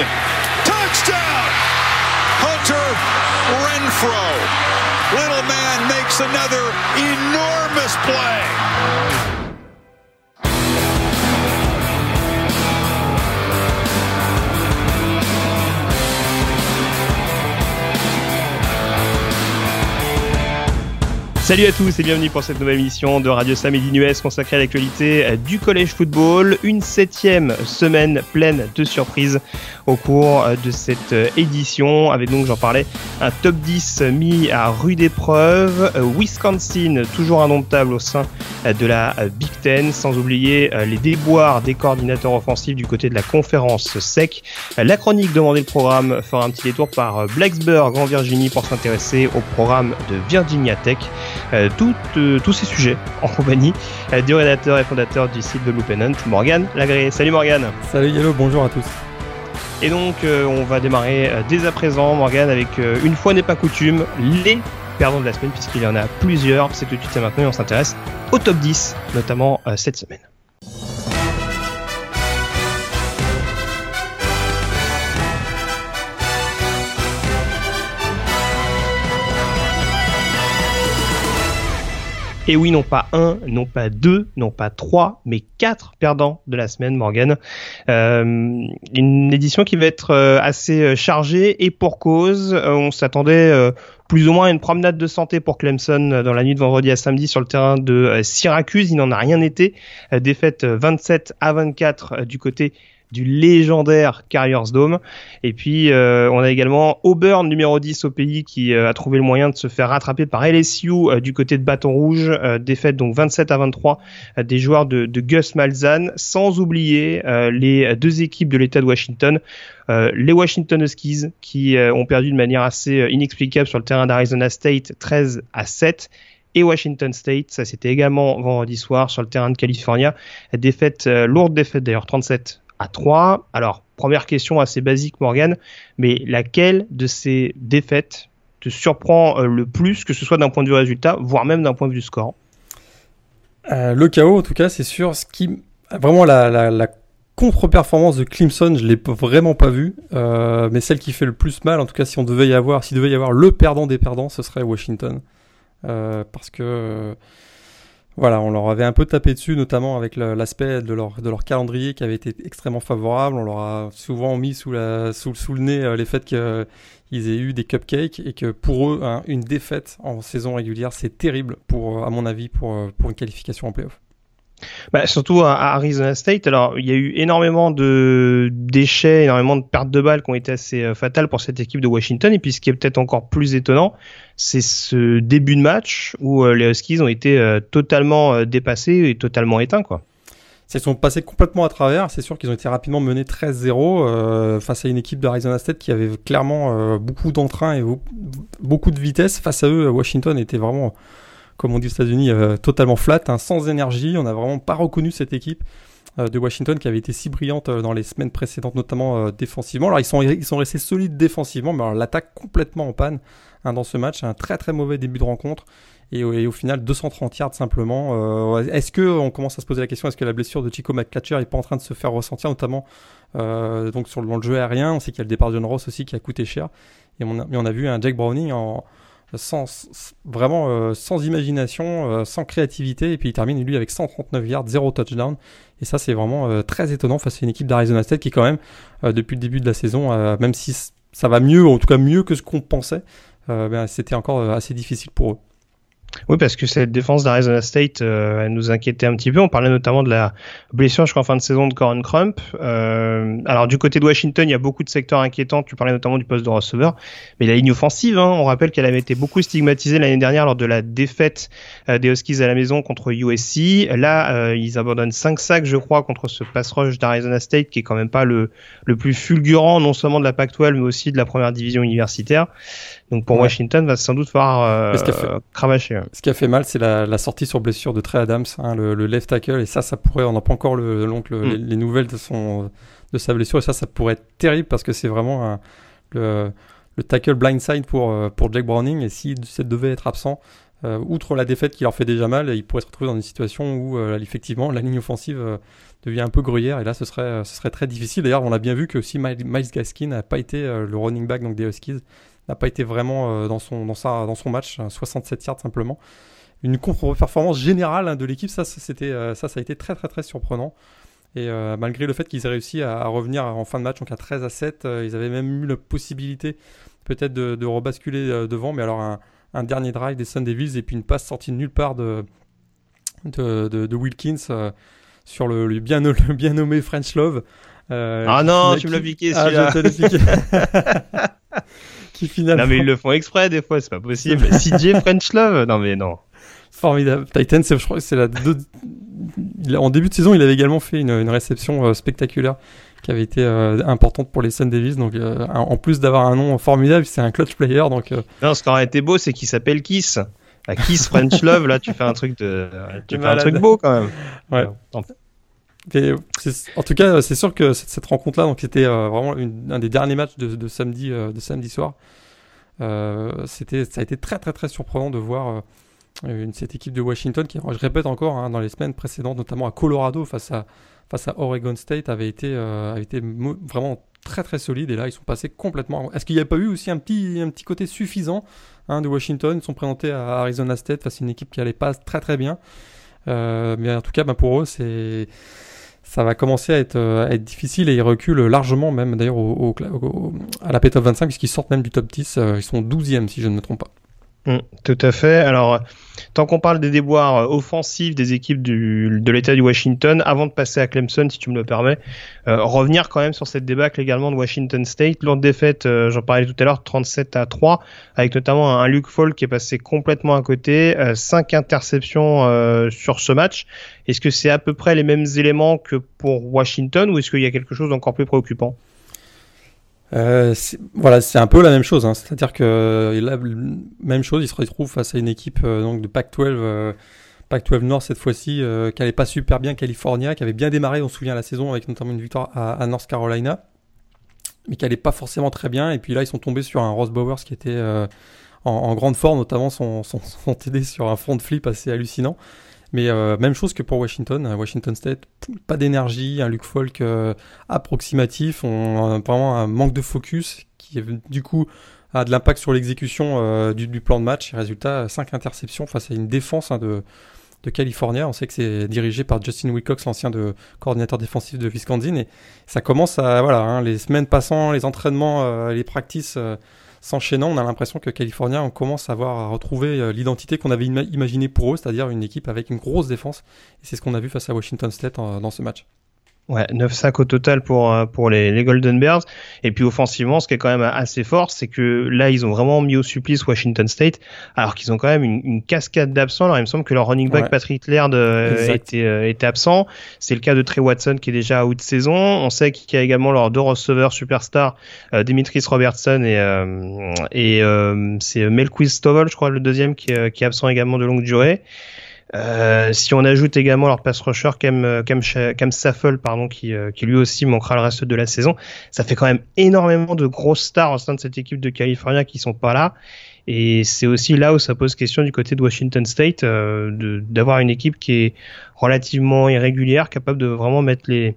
Jackson. Touchdown! Hunter Renfro. Little man makes another enormous play. Salut à tous et bienvenue pour cette nouvelle émission de Radio Samedi US consacrée à l'actualité du collège football. Une septième semaine pleine de surprises au cours de cette édition avec donc j'en parlais un top 10 mis à rude épreuve. Wisconsin toujours indomptable au sein de la Big Ten sans oublier les déboires des coordinateurs offensifs du côté de la conférence SEC. La chronique demandée le programme fera un petit détour par Blacksburg en Virginie pour s'intéresser au programme de Virginia Tech. Euh, euh, tous ces sujets en compagnie euh, du rédacteur et fondateur du site de Loopennant, Morgan Lagré. Salut Morgan. Salut Yellow, bonjour à tous. Et donc on va démarrer dès à présent, Morgan, avec une fois n'est pas coutume, les perdants de la semaine, puisqu'il y en a plusieurs. C'est tout de suite et maintenant et on s'intéresse au top 10, notamment cette semaine. Et oui, non pas un, non pas deux, non pas trois, mais quatre perdants de la semaine, Morgan. Euh, une édition qui va être euh, assez euh, chargée et pour cause. on s'attendait plus ou moins à une promenade de santé pour Clemson dans la nuit de vendredi à samedi sur le terrain de Syracuse. Il n'en a rien été. défaite 27 à 24 du côté du légendaire Carriers Dome. Et puis euh, on a également Auburn numéro 10 au pays qui euh, a trouvé le moyen de se faire rattraper par LSU euh, du côté de Bâton Rouge, défaite donc 27 à 23 des joueurs de, de, Gus Malzahn, sans oublier les deux équipes de l'État de Washington. les Washington Huskies qui ont perdu de manière assez inexplicable sur le terrain d'Arizona State 13 à 7 et Washington State. Ça, c'était également vendredi soir sur le terrain de California. Défaite, lourde défaite d'ailleurs, 37 à 3. Alors, première question assez basique, Morgan, mais laquelle de ces défaites te surprend euh, le plus, que ce soit d'un point de vue résultat, voire même d'un point de vue score? Euh, Le chaos, en tout cas, c'est sûr. Ce qui vraiment la, contre-performance de Clemson, je l'ai vraiment pas vu, euh, mais celle qui fait le plus mal, en tout cas, si on devait y avoir, s'il devait y avoir le perdant des perdants, ce serait Washington, parce que voilà, on leur avait un peu tapé dessus, notamment avec l'aspect de leur, calendrier qui avait été extrêmement favorable. On leur a souvent mis sous, la, sous, le nez euh, les faits qu'ils aient eu des cupcakes et que pour eux, hein, une défaite en saison régulière, c'est terrible, à mon avis, pour, euh, pour une qualification en playoff. Bah, surtout à Arizona State. Alors, il y a eu énormément de déchets, énormément de pertes de balles qui ont été assez euh, fatales pour cette équipe de Washington. Et puis, ce qui est peut-être encore plus étonnant, c'est ce début de match où euh, les Huskies ont été euh, totalement dépassés et totalement éteints, quoi. Ils sont passés complètement à travers. C'est sûr qu'ils ont été rapidement menés 13-0 face à une équipe d'Arizona State qui avait clairement beaucoup d'entrain et beaucoup de vitesse. Face à eux, Washington était vraiment comme on dit aux États-Unis, euh, totalement flat, hein, sans énergie. On n'a vraiment pas reconnu cette équipe euh, de Washington qui avait été si brillante euh, dans les semaines précédentes, notamment défensivement. Alors ils sont, ils sont restés solides défensivement, mais l'attaque complètement en panne hein, dans ce match. Un très très mauvais début de rencontre. Et, au final 230 yards simplement. est-ce que on commence à se poser la question est-ce que la blessure de Chico McClatcher est pas en train de se faire ressentir, notamment donc sur le, jeu aérien? On sait qu'il y a le départ de John Ross aussi qui a coûté cher. Et mais on a vu un Jack Browning en, sans, vraiment euh, sans imagination, euh, sans créativité. Et puis il termine lui avec 139 yards, 0 touchdown. Et ça, c'est vraiment euh, très étonnant face à une équipe d'Arizona State qui, quand même, depuis le début de la saison, même si ça va mieux, en tout cas mieux que ce qu'on pensait, ben, c'était encore assez difficile pour eux. Oui, parce que cette défense d'Arizona State, euh, elle nous inquiétait un petit peu. On parlait notamment de la blessure, je crois, en fin de saison de Corin Crump. Euh, alors, du côté de Washington, il y a beaucoup de secteurs inquiétants. Tu parlais notamment du poste de receveur. Mais la ligne offensive, hein, on rappelle qu'elle avait été beaucoup stigmatisée l'année dernière lors de la défaite euh, des Huskies à la maison contre USC. Là, euh, ils abandonnent 5 sacs, je crois, contre ce pass rush d'Arizona State, qui est quand même pas le, le plus fulgurant, non seulement de la Pac-12, mais aussi de la première division universitaire. Donc pour Washington, va sans doute falloir euh. Ce qui a fait mal, c'est la, sortie sur blessure de Trey Adams, hein, le, left tackle, et ça, ça pourrait, on n'a pas encore le, mm. les, nouvelles de, son, de sa blessure, et ça, ça pourrait être terrible parce que c'est vraiment le, le tackle blindside pour, euh, pour Jack Browning, et si ça devait être absent, outre la défaite qui leur fait déjà mal, ils pourraient se retrouver dans une situation où effectivement la ligne offensive devient un peu gruyère et là ce serait, ce serait très difficile. D'ailleurs, on a bien vu que aussi Miles Gaskin n'a pas été le running back donc des Huskies n'a pas été vraiment dans son dans sa, dans son match, 67 yards simplement. Une contre-performance générale hein, de l'équipe, ça, c'était ça, ça a été très très très surprenant. Et euh, malgré le fait qu'ils aient réussi à, revenir en fin de match, donc à 13 à 7, euh, ils avaient même eu la possibilité peut-être de, rebasculer euh, devant. Mais alors un, dernier drive des Sun Devils et puis une passe sortie de nulle part de, de, Wilkins sur le, bien, le bien nommé French Love. ah non, tu me l'as piqué ah, celui-là. qui finalement... Non mais ils le font exprès des fois, c'est pas possible. CJ French Love Non mais non. Formidable. Titan, je crois que c'est la en début de saison, il avait également fait une, réception euh, spectaculaire qui avait été euh, importante pour les Sun Davis. Donc, euh, en plus d'avoir un nom formidable, c'est un clutch player. Donc, non, ce qui aurait été beau, c'est qu'il s'appelle Kiss. La Kiss French Love, là, tu fais un truc de, tu fais un truc beau quand même. Ouais. En tout cas, c'est sûr que cette, rencontre-là, donc c'était vraiment un des derniers matchs de, samedi, de samedi soir. c'était, ça a été très très très surprenant de voir euh, cette équipe de Washington qui, je répète encore, hein, dans les semaines précédentes, notamment à Colorado face à, face à Oregon State, avait été, euh, avait été vraiment très très solide et là ils sont passés complètement. Est-ce qu'il n'y a pas eu aussi un petit, un petit côté suffisant hein, de Washington? Ils sont présentés à Arizona State face à une équipe qui allait pas très très bien. Euh, mais en tout cas, bah, pour eux, c'est ça va commencer à être, difficile et ils reculent largement même d'ailleurs au, à la P-Top 25 puisqu'ils sortent même du top 10. ils sont 12e si je ne me trompe pas. Mm, tout à fait. Alors, tant qu'on parle des déboires euh, offensifs des équipes de l'État du Washington, avant de passer à Clemson, si tu me le permets, euh, revenir quand même sur cette débâcle également de Washington State. Lourde défaite, euh, j'en parlais tout à l'heure, 37 à 3, avec notamment un Luke Fall qui est passé complètement à côté, 5 interceptions sur ce match. Est-ce que c'est à peu près les mêmes éléments que pour Washington ou est-ce qu'il y a quelque chose d'encore plus préoccupant? Euh, voilà, c'est un peu la même chose. Hein. C'est-à-dire que la même chose, il se retrouve face à une équipe euh, donc de Pac-12, euh, Pac-12 Nord cette fois-ci, euh, qui allait pas super bien, California, qui avait bien démarré, on se souvient la saison avec notamment une victoire à, North Carolina, mais qui allait pas forcément très bien. Et puis là, ils sont tombés sur un Ross Bowers qui était en, grande forme, notamment son, son, son TD sur un front flip assez hallucinant. Mais euh, même chose que pour Washington. Washington State, pas d'énergie, un Luke Falk euh, approximatif, on vraiment un manque de focus qui du coup a de l'impact sur l'exécution euh, du, du, plan de match. résultat, 5 interceptions face à une défense hein, de, de California. On sait que c'est dirigé par Justin Wilcox, l'ancien de coordinateur défensif de Wisconsin. Et ça commence à voilà, hein, les semaines passant, les entraînements, les practices s'enchaînant, on a l'impression que California on commence à avoir à retrouver euh, l'identité qu'on avait imaginée pour eux, c'est-à-dire une équipe avec une grosse défense. Et c'est ce qu'on a vu face à Washington State dans ce match. Ouais, 9-5 au total pour, euh, pour les, les, Golden Bears. Et puis offensivement, ce qui est quand même assez fort, c'est que là, ils ont vraiment mis au supplice Washington State, alors qu'ils ont quand même une, une cascade d'absents. Alors il me semble que leur running back Patrick Laird euh, était, euh, était absent. C'est le cas de Trey Watson qui est déjà out de saison. On sait qu'il y a également leurs deux receveurs superstars, euh, Dimitris Robertson et, et c'est Melquiz Stovall, je crois, le deuxième qui, qui est absent également de longue durée. Euh, si on ajoute également leur pass rusher Cam, Cam, Cam Saffel, pardon, qui, euh, qui lui aussi manquera le reste de la saison, ça fait quand même énormément de grosses stars au sein de cette équipe de California qui sont pas là. Et c'est aussi là où ça pose question du côté de Washington State, euh, d'avoir une équipe qui est relativement irrégulière, capable de vraiment mettre les,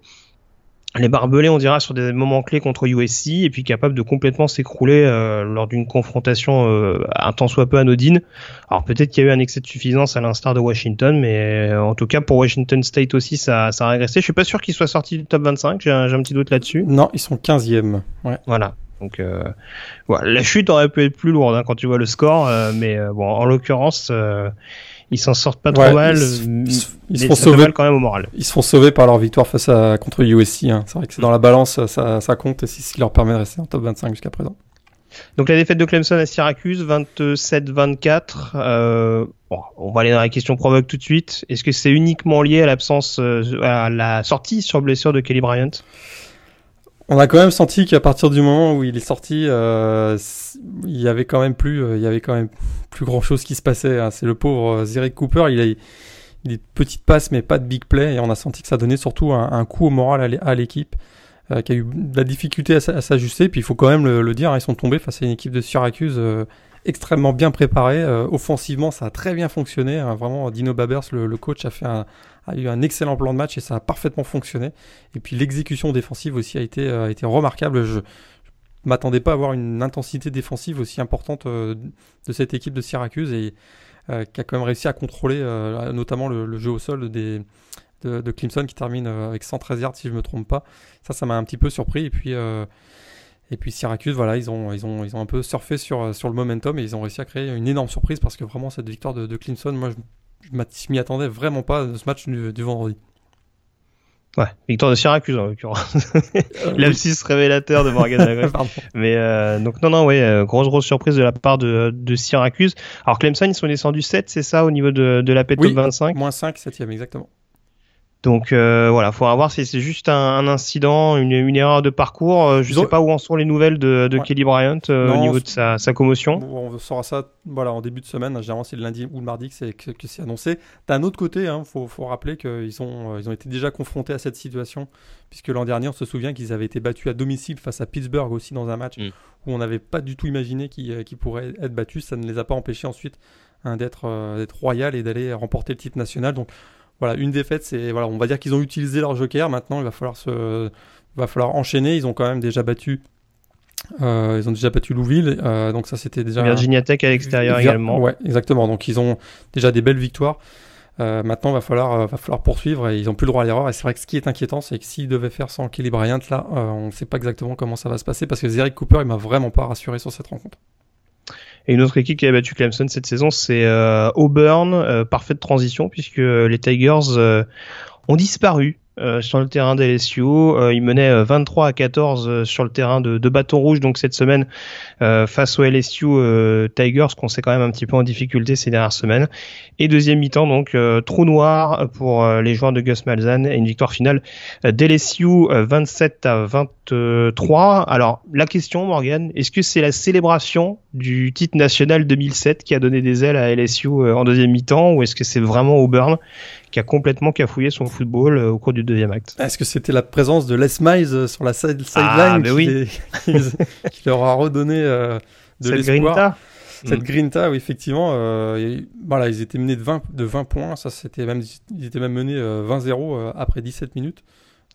les barbelés, on dira, sur des moments clés contre USC, et puis capable de complètement s'écrouler euh, lors d'une confrontation euh, un tant soit peu anodine. Alors peut-être qu'il y a eu un excès de suffisance à l'instar de Washington, mais euh, en tout cas pour Washington State aussi, ça, ça a régressé. Je suis pas sûr qu'ils soient sortis du top 25, j'ai un, un, petit doute là-dessus. Non, ils sont 15e. Ouais. Voilà. Donc voilà, la chute aurait pu être plus lourde hein, quand tu vois le score, mais bon, en l'occurrence ils s'en sortent pas trop mal. Ils, se font sauver quand même au moral. Ils se font sauver par leur victoire face à contre USC. Hein. C'est vrai que c'est dans la balance, ça, ça compte et c'est ce qui leur permet de rester en top 25 jusqu'à présent. Donc la défaite de Clemson à Syracuse, 27-24. Euh, bon, on va aller dans la question provoque tout de suite. Est-ce que c'est uniquement lié à l'absence, euh, à la sortie sur blessure de Kelly Bryant? On a quand même senti qu'à partir du moment où il est sorti, euh, il y avait quand même plus, il y avait quand même plus grand chose qui se passait. Hein. C'est le pauvre euh, Zerick Cooper, il a, des petites passes mais pas de big play et on a senti que ça donnait surtout un, coup au moral à l'équipe euh, qui a eu de la difficulté à, s'ajuster. Puis il faut quand même le, dire, hein, ils sont tombés face à une équipe de Syracuse extrêmement bien préparé. offensivement, ça a très bien fonctionné. Hein. Vraiment, Dino Babers, le, coach, a fait un, a eu un excellent plan de match et ça a parfaitement fonctionné. Et puis l'exécution défensive aussi a été, remarquable. M'attendais pas à avoir une intensité défensive aussi importante de cette équipe de Syracuse et qui a quand même réussi à contrôler notamment le, jeu au sol des, de, Clemson qui termine euh, avec 113 yards si je me trompe pas. Ça, ça m'a un petit peu surpris. Et puis, euh, et puis Syracuse, voilà, ils ont, ils, ont, ils ont un peu surfé sur, euh, sur le momentum et ils ont réussi à créer une énorme surprise parce que vraiment cette victoire de, Clemson, moi je, je m'y attendais vraiment pas de ce match du, vendredi. Ouais, victoire de Syracuse en l'occurrence. L'abscisse révélateur de Morgan Mais donc non non ouais, grosse grosse surprise de la part de, de Syracuse. Alors Clemson ils sont descendus 7, c'est ça au niveau de, de la P oui, 25 Moins 5, 7 exactement. Donc euh, voilà, faudra voir si c'est juste un, incident, une, erreur de parcours. Euh, je ne sais pas où en sont les nouvelles de, Kelly Bryant euh, au niveau de sa, commotion. On saura ça voilà, en début de semaine. Généralement, c'est le lundi ou le mardi que c'est, que, c'est annoncé. D'un autre côté, il hein, faut, rappeler qu'ils ont, ils ont été déjà confrontés à cette situation, puisque l'an dernier, on se souvient qu'ils avaient été battus à domicile face à Pittsburgh aussi dans un match mm. où on n'avait pas du tout imaginé qu'ils, pourraient être battus. Ça ne les a pas empêchés ensuite hein, d'être, d'être royal et d'aller remporter le titre national. Donc voilà, une défaite, c'est voilà, on va dire qu'ils ont utilisé leur joker. Maintenant, il va falloir se, va falloir enchaîner. Ils ont quand même déjà battu. Euh, ils ont déjà battu Louville, euh, donc ça c'était déjà. Virginia Tech à l'extérieur également. Ouais, exactement. Donc ils ont déjà des belles victoires. Euh, maintenant, va falloir, va falloir poursuivre et ils n'ont plus le droit à l'erreur. Et c'est vrai que ce qui est inquiétant, c'est que s'ils devaient faire sans Kelly Bryant, là, on ne sait pas exactement comment ça va se passer parce que Zeric Cooper, il m'a vraiment pas rassuré sur cette rencontre. Et une autre équipe qui a battu Clemson cette saison, c'est euh, Auburn, euh, parfaite transition puisque les Tigers euh, ont disparu euh, sur le terrain d'LSU. Euh, il menait 23 à 14 sur le terrain de, de Bâton Rouge donc cette semaine face aux LSU Tigers qu'on sait quand même un petit peu en difficulté ces dernières semaines. Et deuxième mi-temps donc trou noir pour les joueurs de Gus Malzahn et une victoire finale d'LSU 27 à 23. Alors la question Morgan, est-ce que c'est la célébration du titre national 2007 qui a donné des ailes à LSU en deuxième mi-temps ou est-ce que c'est vraiment Auburn qui a complètement cafouillé son football euh, au cours du deuxième acte. Est-ce que c'était la présence de Les Miles euh, sur la sideline ah, qui, oui. qui, leur a redonné euh, de l'espoir? cette mm. grinta, oui, effectivement, voilà, ils étaient menés de 20, de 20 points. Ça, c'était même, ils étaient même menés 20-0 après 17 minutes.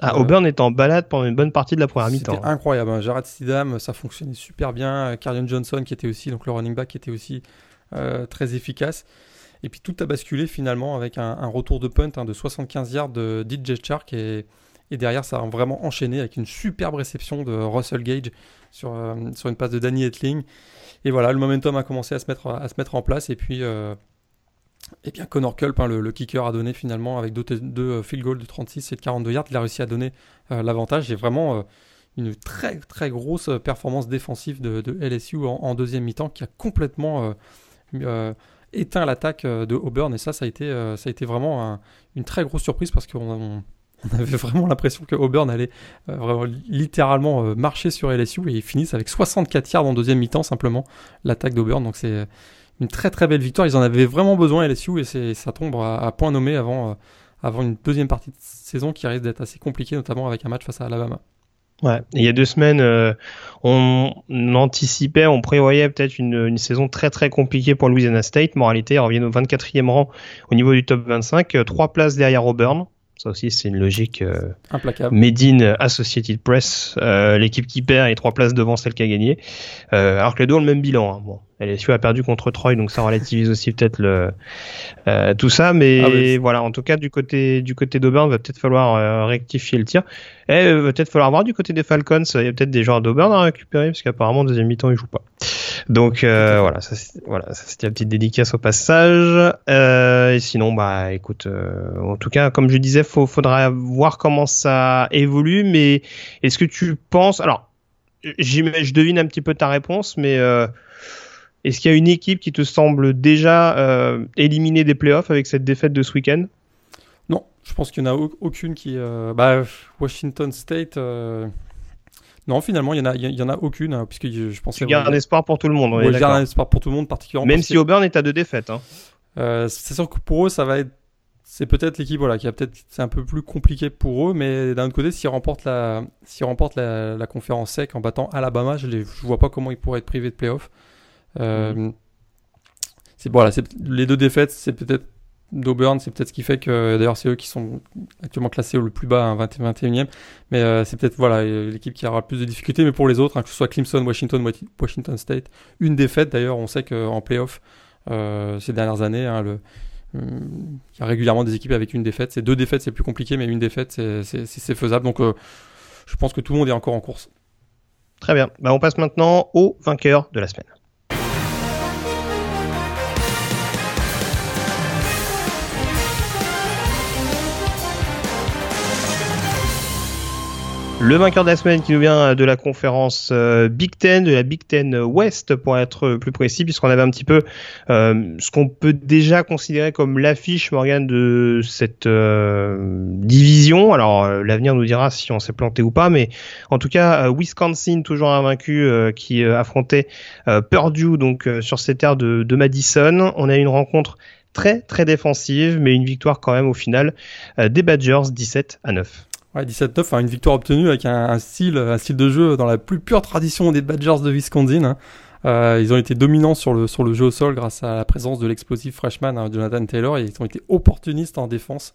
Ah, Auburn est en balade pendant une bonne partie de la première mi-temps. C'était incroyable. Hein. Jared Stidham, ça fonctionnait super bien. Carrion Johnson, qui était aussi, donc le running back, qui était aussi très efficace. Et puis tout a basculé finalement avec un, retour de punt hein, de 75 yards de DJ Chark et, derrière ça a vraiment enchaîné avec une superbe réception de Russell Gage sur, euh, sur une passe de Danny Etling. Et voilà, le momentum a commencé à se mettre, à se mettre en place et puis euh, et bien Connor Culp, hein, le, kicker, a donné finalement avec deux, deux field goals de 36 et de 42 yards, il a réussi à donner euh, l'avantage. Et vraiment une très très grosse performance défensive de, LSU en, deuxième mi-temps qui a complètement éteint l'attaque euh, de Auburn et ça, ça a été, euh, ça a été vraiment une très grosse surprise parce qu'on avait vraiment l'impression que Auburn allait euh, vraiment littéralement marcher sur LSU et ils finissent avec 64 yards en deuxième mi-temps simplement l'attaque d'Auburn. Donc c'est une très très belle victoire. Ils en avaient vraiment besoin LSU et ça tombe à, point nommé avant, avant une deuxième partie de saison qui risque d'être assez compliquée, notamment avec un match face à Alabama. Ouais. il y a deux semaines, euh, on anticipait, on prévoyait peut-être une, saison très très compliquée pour Louisiana State. Moralité, ils reviennent au 24e rang au niveau du top 25, euh, trois places derrière Auburn. Ça aussi, c'est une logique euh, implacable. Made in Associated Press, l'équipe qui perd et trois places devant celle qui a gagné. alors que les deux ont le même bilan. Hein. Bon, LSU a perdu contre Troy, donc ça relativise aussi peut-être le euh, tout ça. Mais ah voilà, en tout cas du côté du côté d'Auburn, va peut-être falloir euh, rectifier le tir. Et euh, va peut-être falloir voir du côté des Falcons. Il y a peut-être des joueurs d'Auburn à récupérer parce qu'apparemment deuxième mi-temps ils jouent pas. Donc voilà, ça voilà, ça c'était la petite dédicace au passage. et sinon bah écoute, en tout cas comme je disais, faut faudra voir comment ça évolue. Mais est-ce que tu penses alors je devine un petit peu ta réponse, mais est-ce qu'il y a une équipe qui te semble déjà euh, éliminée des playoffs avec cette défaite de ce week-end? Non, je pense qu'il n'y en a aucune qui. Euh, bah, Washington State. Euh, non, finalement, il n'y en, a, y en a aucune, hein, puisque je pense. Tu gardes un espoir pour tout le monde. je garde un espoir pour tout le monde, particulièrement. Même si Auburn est à deux défaites. Hein. c'est sûr que pour eux, ça va être. C'est peut-être l'équipe voilà, qui a peut-être. C'est un peu plus compliqué pour eux, mais d'un autre côté, s'ils remportent, la, s'ils remportent la, conférence sec en battant Alabama, je ne vois pas comment ils pourraient être privés de playoffs. Euh, c'est voilà, les deux défaites, c'est peut-être d'Auburn, c'est peut-être ce qui fait que d'ailleurs c'est eux qui sont actuellement classés au plus bas, 20, 21e, mais euh, c'est peut-être voilà l'équipe qui aura plus de difficultés. Mais pour les autres, hein, que ce soit Clemson, Washington, Washington State, une défaite d'ailleurs, on sait qu'en playoff euh, ces dernières années, hein, le, il y a régulièrement des équipes avec une défaite. C'est deux défaites, c'est plus compliqué, mais une défaite, c'est faisable. Donc euh, je pense que tout le monde est encore en course. Très bien. Bah, on passe maintenant au vainqueur de la semaine. Le vainqueur de la semaine qui nous vient de la conférence euh, Big Ten, de la Big Ten West pour être plus précis, puisqu'on avait un petit peu euh, ce qu'on peut déjà considérer comme l'affiche, Morgan, de cette euh, division. Alors l'avenir nous dira si on s'est planté ou pas, mais en tout cas Wisconsin toujours invaincu qui affrontait Purdue donc sur ces terres de, de Madison. On a une rencontre très très défensive, mais une victoire quand même au final des Badgers 17 à 9. Ouais, 17-9, une victoire obtenue avec un, style, un style de jeu dans la plus pure tradition des Badgers de Wisconsin. Hein. Euh, ils ont été dominants sur le, sur le jeu au sol grâce à la présence de l'explosif freshman hein, Jonathan Taylor et ils ont été opportunistes en défense,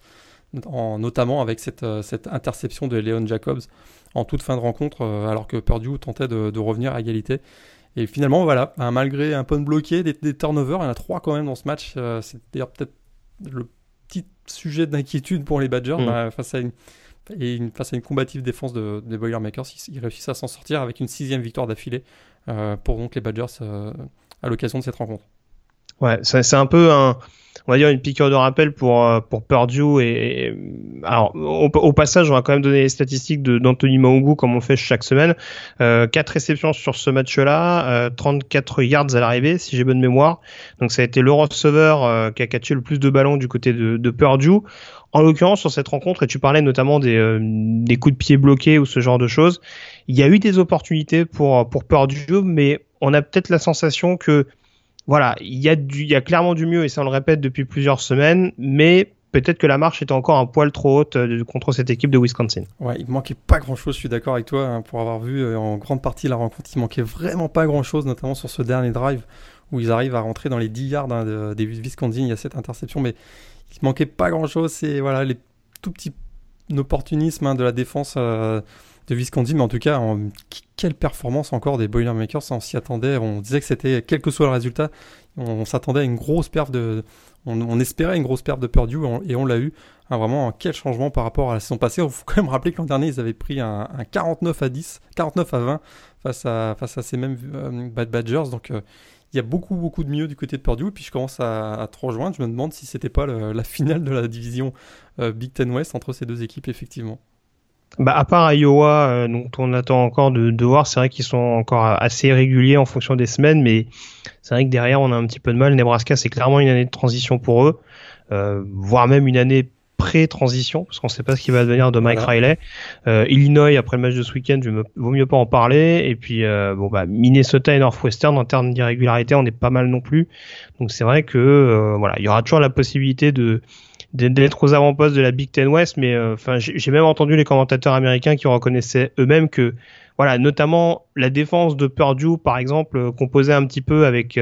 en, notamment avec cette, euh, cette interception de Leon Jacobs en toute fin de rencontre, euh, alors que Purdue tentait de, de, revenir à égalité. Et finalement, voilà, hein, malgré un de bloqué, des, des, turnovers, il y en a trois quand même dans ce match. c'est d'ailleurs peut-être le petit sujet d'inquiétude pour les Badgers mmh. bah, face à une et face à une combative défense de, des Boilermakers, ils, réussissent à s'en sortir avec une sixième victoire d'affilée euh, pour donc les Badgers euh, à l'occasion de cette rencontre. Ouais, c'est un peu un, on va dire une piqûre de rappel pour euh, pour Purdue et, alors au, passage on va quand même donner les statistiques d'Anthony Maungu comme on fait chaque semaine. Euh, 4 réceptions sur ce match-là, 34 yards à l'arrivée si j'ai bonne mémoire. Donc ça a été le receveur qui a catché le plus de ballons du côté de, de Purdue. En l'occurrence, sur cette rencontre, et tu parlais notamment des, euh, des, coups de pied bloqués ou ce genre de choses, il y a eu des opportunités pour, pour Purdue, mais on a peut-être la sensation que, voilà, il y, a y a clairement du mieux, et ça on le répète depuis plusieurs semaines, mais peut-être que la marche était encore un poil trop haute euh, contre cette équipe de Wisconsin. Ouais, il manquait pas grand-chose, je suis d'accord avec toi, hein, pour avoir vu euh, en grande partie la rencontre, il manquait vraiment pas grand-chose, notamment sur ce dernier drive où ils arrivent à rentrer dans les 10 yards hein, des Wisconsin, il y a cette interception, mais il manquait pas grand chose. C'est voilà les tout petits opportunismes hein, de la défense euh, de Visconti, mais en tout cas, quelle performance encore des Boilermakers. On s'y attendait. On disait que c'était quel que soit le résultat, on, s'attendait à une grosse perte de. On, espérait une grosse perte de Purdue et on l'a eu. Hein, vraiment, quel changement par rapport à la saison passée. Il faut quand même rappeler que dernier, ils avaient pris un, 49 à 10, 49 à 20 face à, face à ces mêmes euh, Bad Badgers. Donc, euh, il y a beaucoup, beaucoup de mieux du côté de Purdue. Et puis je commence à, à te rejoindre. Je me demande si c'était pas la finale de la division euh, Big Ten West entre ces deux équipes, effectivement. Bah, à part Iowa, euh, dont on attend encore de, de voir, c'est vrai qu'ils sont encore assez réguliers en fonction des semaines, mais c'est vrai que derrière on a un petit peu de mal. Nebraska, c'est clairement une année de transition pour eux, euh, voire même une année pré-transition, parce qu'on ne sait pas ce qui va devenir de Mike Riley. Euh, Illinois, après le match de ce week-end, je me, vaut mieux pas en parler. Et puis, euh, bon, bah, Minnesota et Northwestern, en termes d'irrégularité, on est pas mal non plus. Donc c'est vrai que, euh, voilà, il y aura toujours la possibilité de d'être aux avant-postes de la Big Ten West, mais enfin, j'ai même entendu les commentateurs américains qui reconnaissaient eux-mêmes que, voilà, notamment la défense de Purdue, par exemple, composée un petit peu avec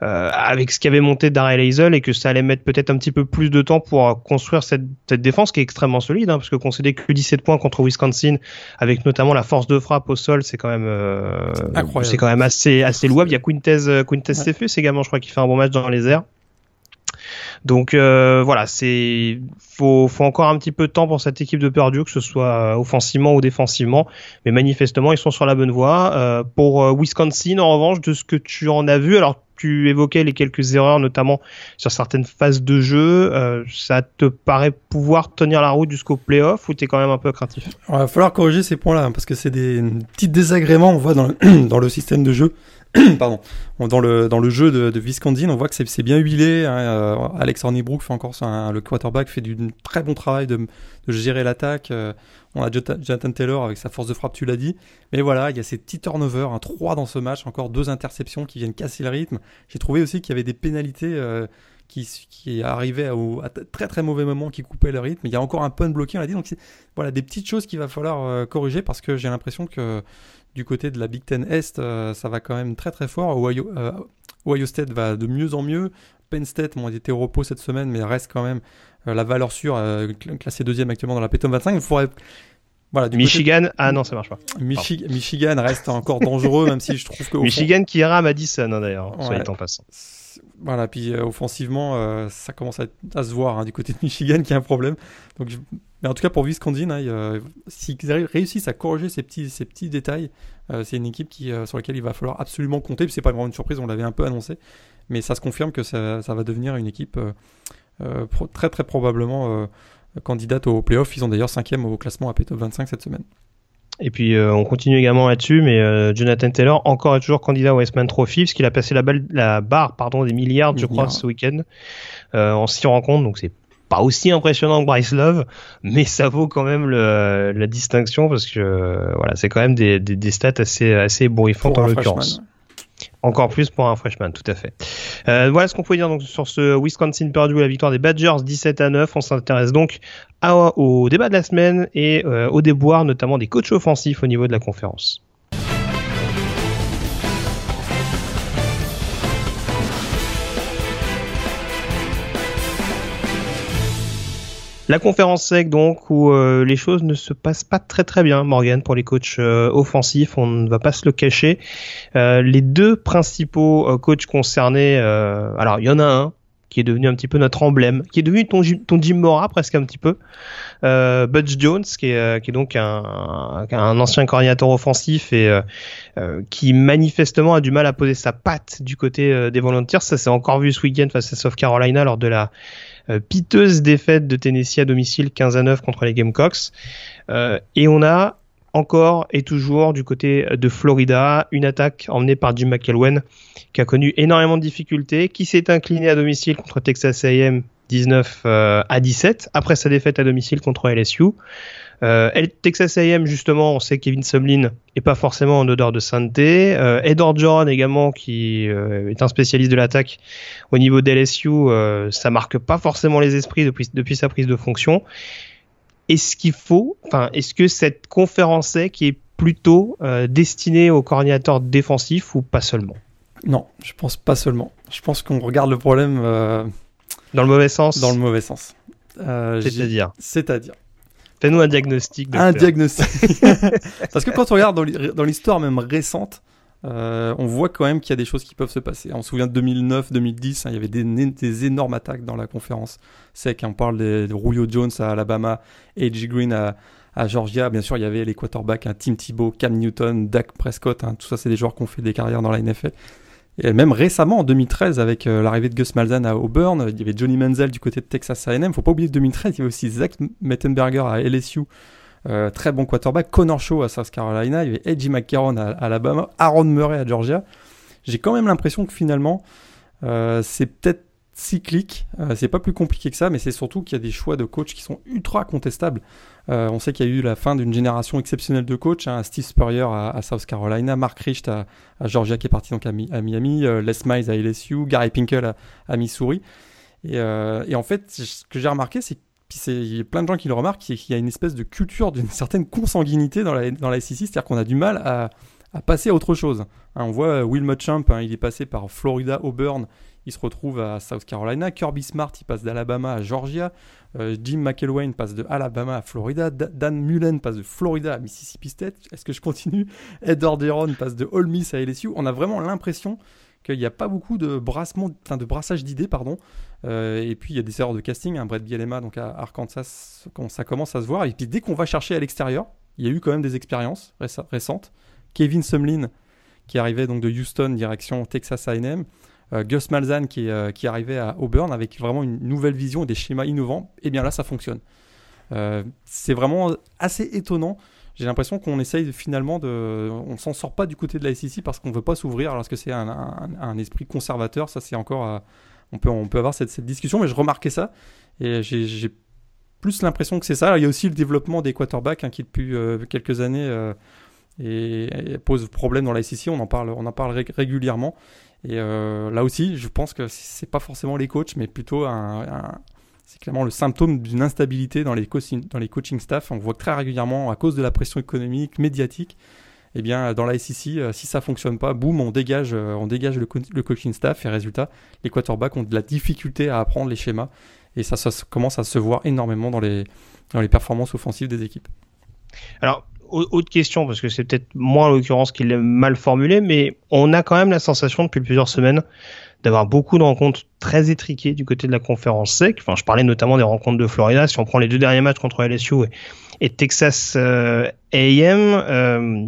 euh, avec ce qui avait monté Darrell Hazel et que ça allait mettre peut-être un petit peu plus de temps pour euh, construire cette, cette défense qui est extrêmement solide, hein, parce que concéder que 17 points contre Wisconsin, avec notamment la force de frappe au sol, c'est quand même euh, c'est quand même assez assez louable. Il y a Quintez euh, Quintez ouais. également, je crois, qui fait un bon match dans les airs. Donc euh, voilà, c'est faut, encore un petit peu de temps pour cette équipe de Purdue, que ce soit euh, offensivement ou défensivement, mais manifestement ils sont sur la bonne voie. Euh, pour Wisconsin, en revanche, de ce que tu en as vu, alors tu évoquais les quelques erreurs, notamment sur certaines phases de jeu. Ça te paraît pouvoir tenir la route jusqu'au playoff ou t'es quand même un peu craintif? Il va falloir corriger ces points-là hein, parce que c'est des petits désagréments on voit dans le système de jeu. Pardon. Dans le, dans le jeu de, de Viscondine, on voit que c'est bien huilé. Hein, euh, Alex Hornibrook fait encore un, le quarterback fait du très bon travail de, gérer l'attaque. Euh, on a Jonathan Taylor avec sa force de frappe, tu l'as dit. Mais voilà, il y a ces petits turnovers, un 3 dans ce match, encore deux interceptions qui viennent casser le rythme. J'ai trouvé aussi qu'il y avait des pénalités euh, qui, qui arrivaient à, à, très très mauvais moments, qui coupaient le rythme. Il y a encore un pun bloqué, on l'a dit. Donc voilà, des petites choses qu'il va falloir corriger parce que j'ai l'impression que Du côté de la Big Ten Est, ça va quand même très très fort. Ohio, Ohio State va de mieux en mieux. Penn State, bon, été au repos cette semaine, mais reste quand même la valeur sûre, classé deuxième actuellement dans la P-Top 25. Il faudrait voilà, Michigan, ah non, ça marche pas. Michigan reste encore dangereux, même si je trouve que. Michigan qui ira à Madison, hein, d'ailleurs, soit en passant. Voilà, puis euh, offensivement, euh, ça commence à, se voir hein, du côté de Michigan qui a un problème. Donc, Mais en tout cas, pour Wisconsin, hein, s'ils réussissent à corriger ces petits, ces petits détails, euh, c'est une équipe qui, sur laquelle il va falloir absolument compter. Puis c'est pas vraiment une surprise, on l'avait un peu annoncé. Mais ça se confirme que ça, ça va devenir une équipe très très probablement candidate au playoff. Ils ont d'ailleurs cinquième au classement AP Top 25 cette semaine. Et puis euh, on continue également là-dessus, mais euh, Jonathan Taylor encore et toujours candidat au Westman Trophy, parce qu'il a passé la, la barre pardon, des milliards, je crois, ce week-end, euh, en six rencontres, donc c'est pas aussi impressionnant que Bryce Love, mais ça vaut quand même le, la distinction, parce que voilà, c'est quand même des, des, des, stats assez, assez ébouriffantes en l'occurrence. Encore plus pour un freshman, tout à fait. Euh, voilà ce qu'on pouvait dire donc sur ce Wisconsin Purdue, la victoire des Badgers 17 à 9. On s'intéresse donc au débat de la semaine et euh, au déboire notamment des coachs offensifs au niveau de la conférence. La conférence sec donc où euh, les choses ne se passent pas très très bien Morgan pour les coachs euh, offensifs, on ne va pas se le cacher. Euh, les deux principaux coachs concernés, alors il y en a un qui est devenu un petit peu notre emblème, qui est devenu ton, ton Jim Mora presque un petit peu, Budge Jones qui est, qui est donc un, un, ancien coordinateur offensif et qui manifestement a du mal à poser sa patte du côté des volontaires. Ça s'est encore vu ce week-end face à South Carolina lors de la euh, piteuse défaite de Tennessee à domicile 15 à 9 contre les Gamecocks. Euh, et on a encore et toujours du côté de Florida une attaque emmenée par Jim McElwain qui a connu énormément de difficultés, qui s'est incliné à domicile contre Texas A&M 19 euh, à 17 après sa défaite à domicile contre LSU. Euh, Texas A&M justement, on sait que Kevin Sumlin est pas forcément en odeur de sainteté. Euh, Edward Joran également, qui euh, est un spécialiste de l'attaque au niveau d'LSU, euh, ça marque pas forcément les esprits depuis, depuis sa prise de fonction. Est-ce qu'il faut, enfin, est-ce que cette conférence qui est plutôt euh, destinée aux coordinateurs défensifs ou pas seulement? Non, je pense pas seulement. Je pense qu'on regarde le problème dans le mauvais sens? Dans le mauvais sens. C'est-à-dire? C'est-à-dire. Fais-nous un diagnostic. Un diagnostic. Parce que quand on regarde dans l'histoire même récente, euh, on voit quand même qu'il y a des choses qui peuvent se passer. On se souvient de 2009, 2010, hein, il y avait des, énormes attaques dans la conférence sec. on parle de, de Jones à Alabama, A.J. Green à, Georgia. Bien sûr, il y avait les quarterbacks, hein, Tim Thibault, Cam Newton, Dak Prescott. Hein, tout ça, c'est des joueurs qui ont fait des carrières dans la NFL. Et même récemment, en 2013, avec euh, l'arrivée de Gus Malzahn à Auburn, il y avait Johnny Manziel du côté de Texas A&M. Faut pas oublier 2013, il y avait aussi Zach Mettenberger à LSU, euh, très bon quarterback. Connor Shaw à South Carolina, il y avait Edgy McCarron à, Alabama, Aaron Murray à Georgia. J'ai quand même l'impression que finalement, euh, c'est peut-être cyclique. Euh, c'est pas plus compliqué que ça, mais c'est surtout qu'il y a des choix de coach qui sont ultra contestables. Euh, on sait qu'il y a eu la fin d'une génération exceptionnelle de coachs, hein, Steve Spurrier à, South Carolina, Mark Richt à, Georgia qui est parti donc à, Miami, euh, Les Miles à LSU, Gary Pinkel à, Missouri. Et, en fait, ce que j'ai remarqué, c'est qu'il y a plein de gens qui le remarquent, qu'il y a une espèce de culture d'une certaine consanguinité dans la, dans la SEC, c'est-à-dire qu'on a du mal à, passer à autre chose. Hein, on voit Will Muschamp, hein, il est passé par Florida, Auburn, il se retrouve à South Carolina. Kirby Smart, il passe d'Alabama à Georgia. Euh, Jim McElwain passe de Alabama à Florida. Dan Mullen passe de Florida à Mississippi State. Est-ce que je continue? Edward Deron passe de Ole Miss à LSU. On a vraiment l'impression qu'il n'y a pas beaucoup de brassage d'idées, pardon. Euh, et puis il y a des erreurs de casting. hein. Brett Bielema, donc à Arkansas, ça commence à se voir. Et puis dès qu'on va chercher à l'extérieur, il y a eu quand même des expériences récentes. Kevin Sumlin, qui arrivait donc de Houston direction Texas A&M. Euh, Gus Malzahn qui, euh, qui arrivait à Auburn avec vraiment une nouvelle vision et des schémas innovants, et eh bien là ça fonctionne. Euh, c'est vraiment assez étonnant. J'ai l'impression qu'on essaye finalement de. On s'en sort pas du côté de la SEC parce qu'on veut pas s'ouvrir alors que c'est un, un, esprit conservateur. Ça, c'est encore. on, peut, on peut avoir cette, cette, discussion, mais je remarquais ça et j'ai plus l'impression que c'est ça. il y a aussi le développement des quarterbacks hein, qui depuis quelques années pose problème dans la SEC. On en parle, on en parle régulièrement. Et euh, là aussi, je pense que c'est pas forcément les coachs, mais plutôt c'est clairement le symptôme d'une instabilité dans les, coaching, dans les coaching staff. On voit très régulièrement, à cause de la pression économique, médiatique, eh bien, dans la SEC, si ça fonctionne pas, boum, on dégage, on dégage le, coaching staff et résultat, les quarterbacks ont de la difficulté à apprendre les schémas et ça, ça commence à se voir énormément dans les, dans les performances offensives des équipes. Alors, autre question, parce que c'est peut-être moi en l'occurrence qui l'ai mal formulé, mais on a quand même la sensation depuis plusieurs semaines d'avoir beaucoup de rencontres très étriquées du côté de la conférence SEC. Enfin, je parlais notamment des rencontres de Florida. Si on prend les deux derniers matchs contre LSU et, Texas euh, A&M, euh,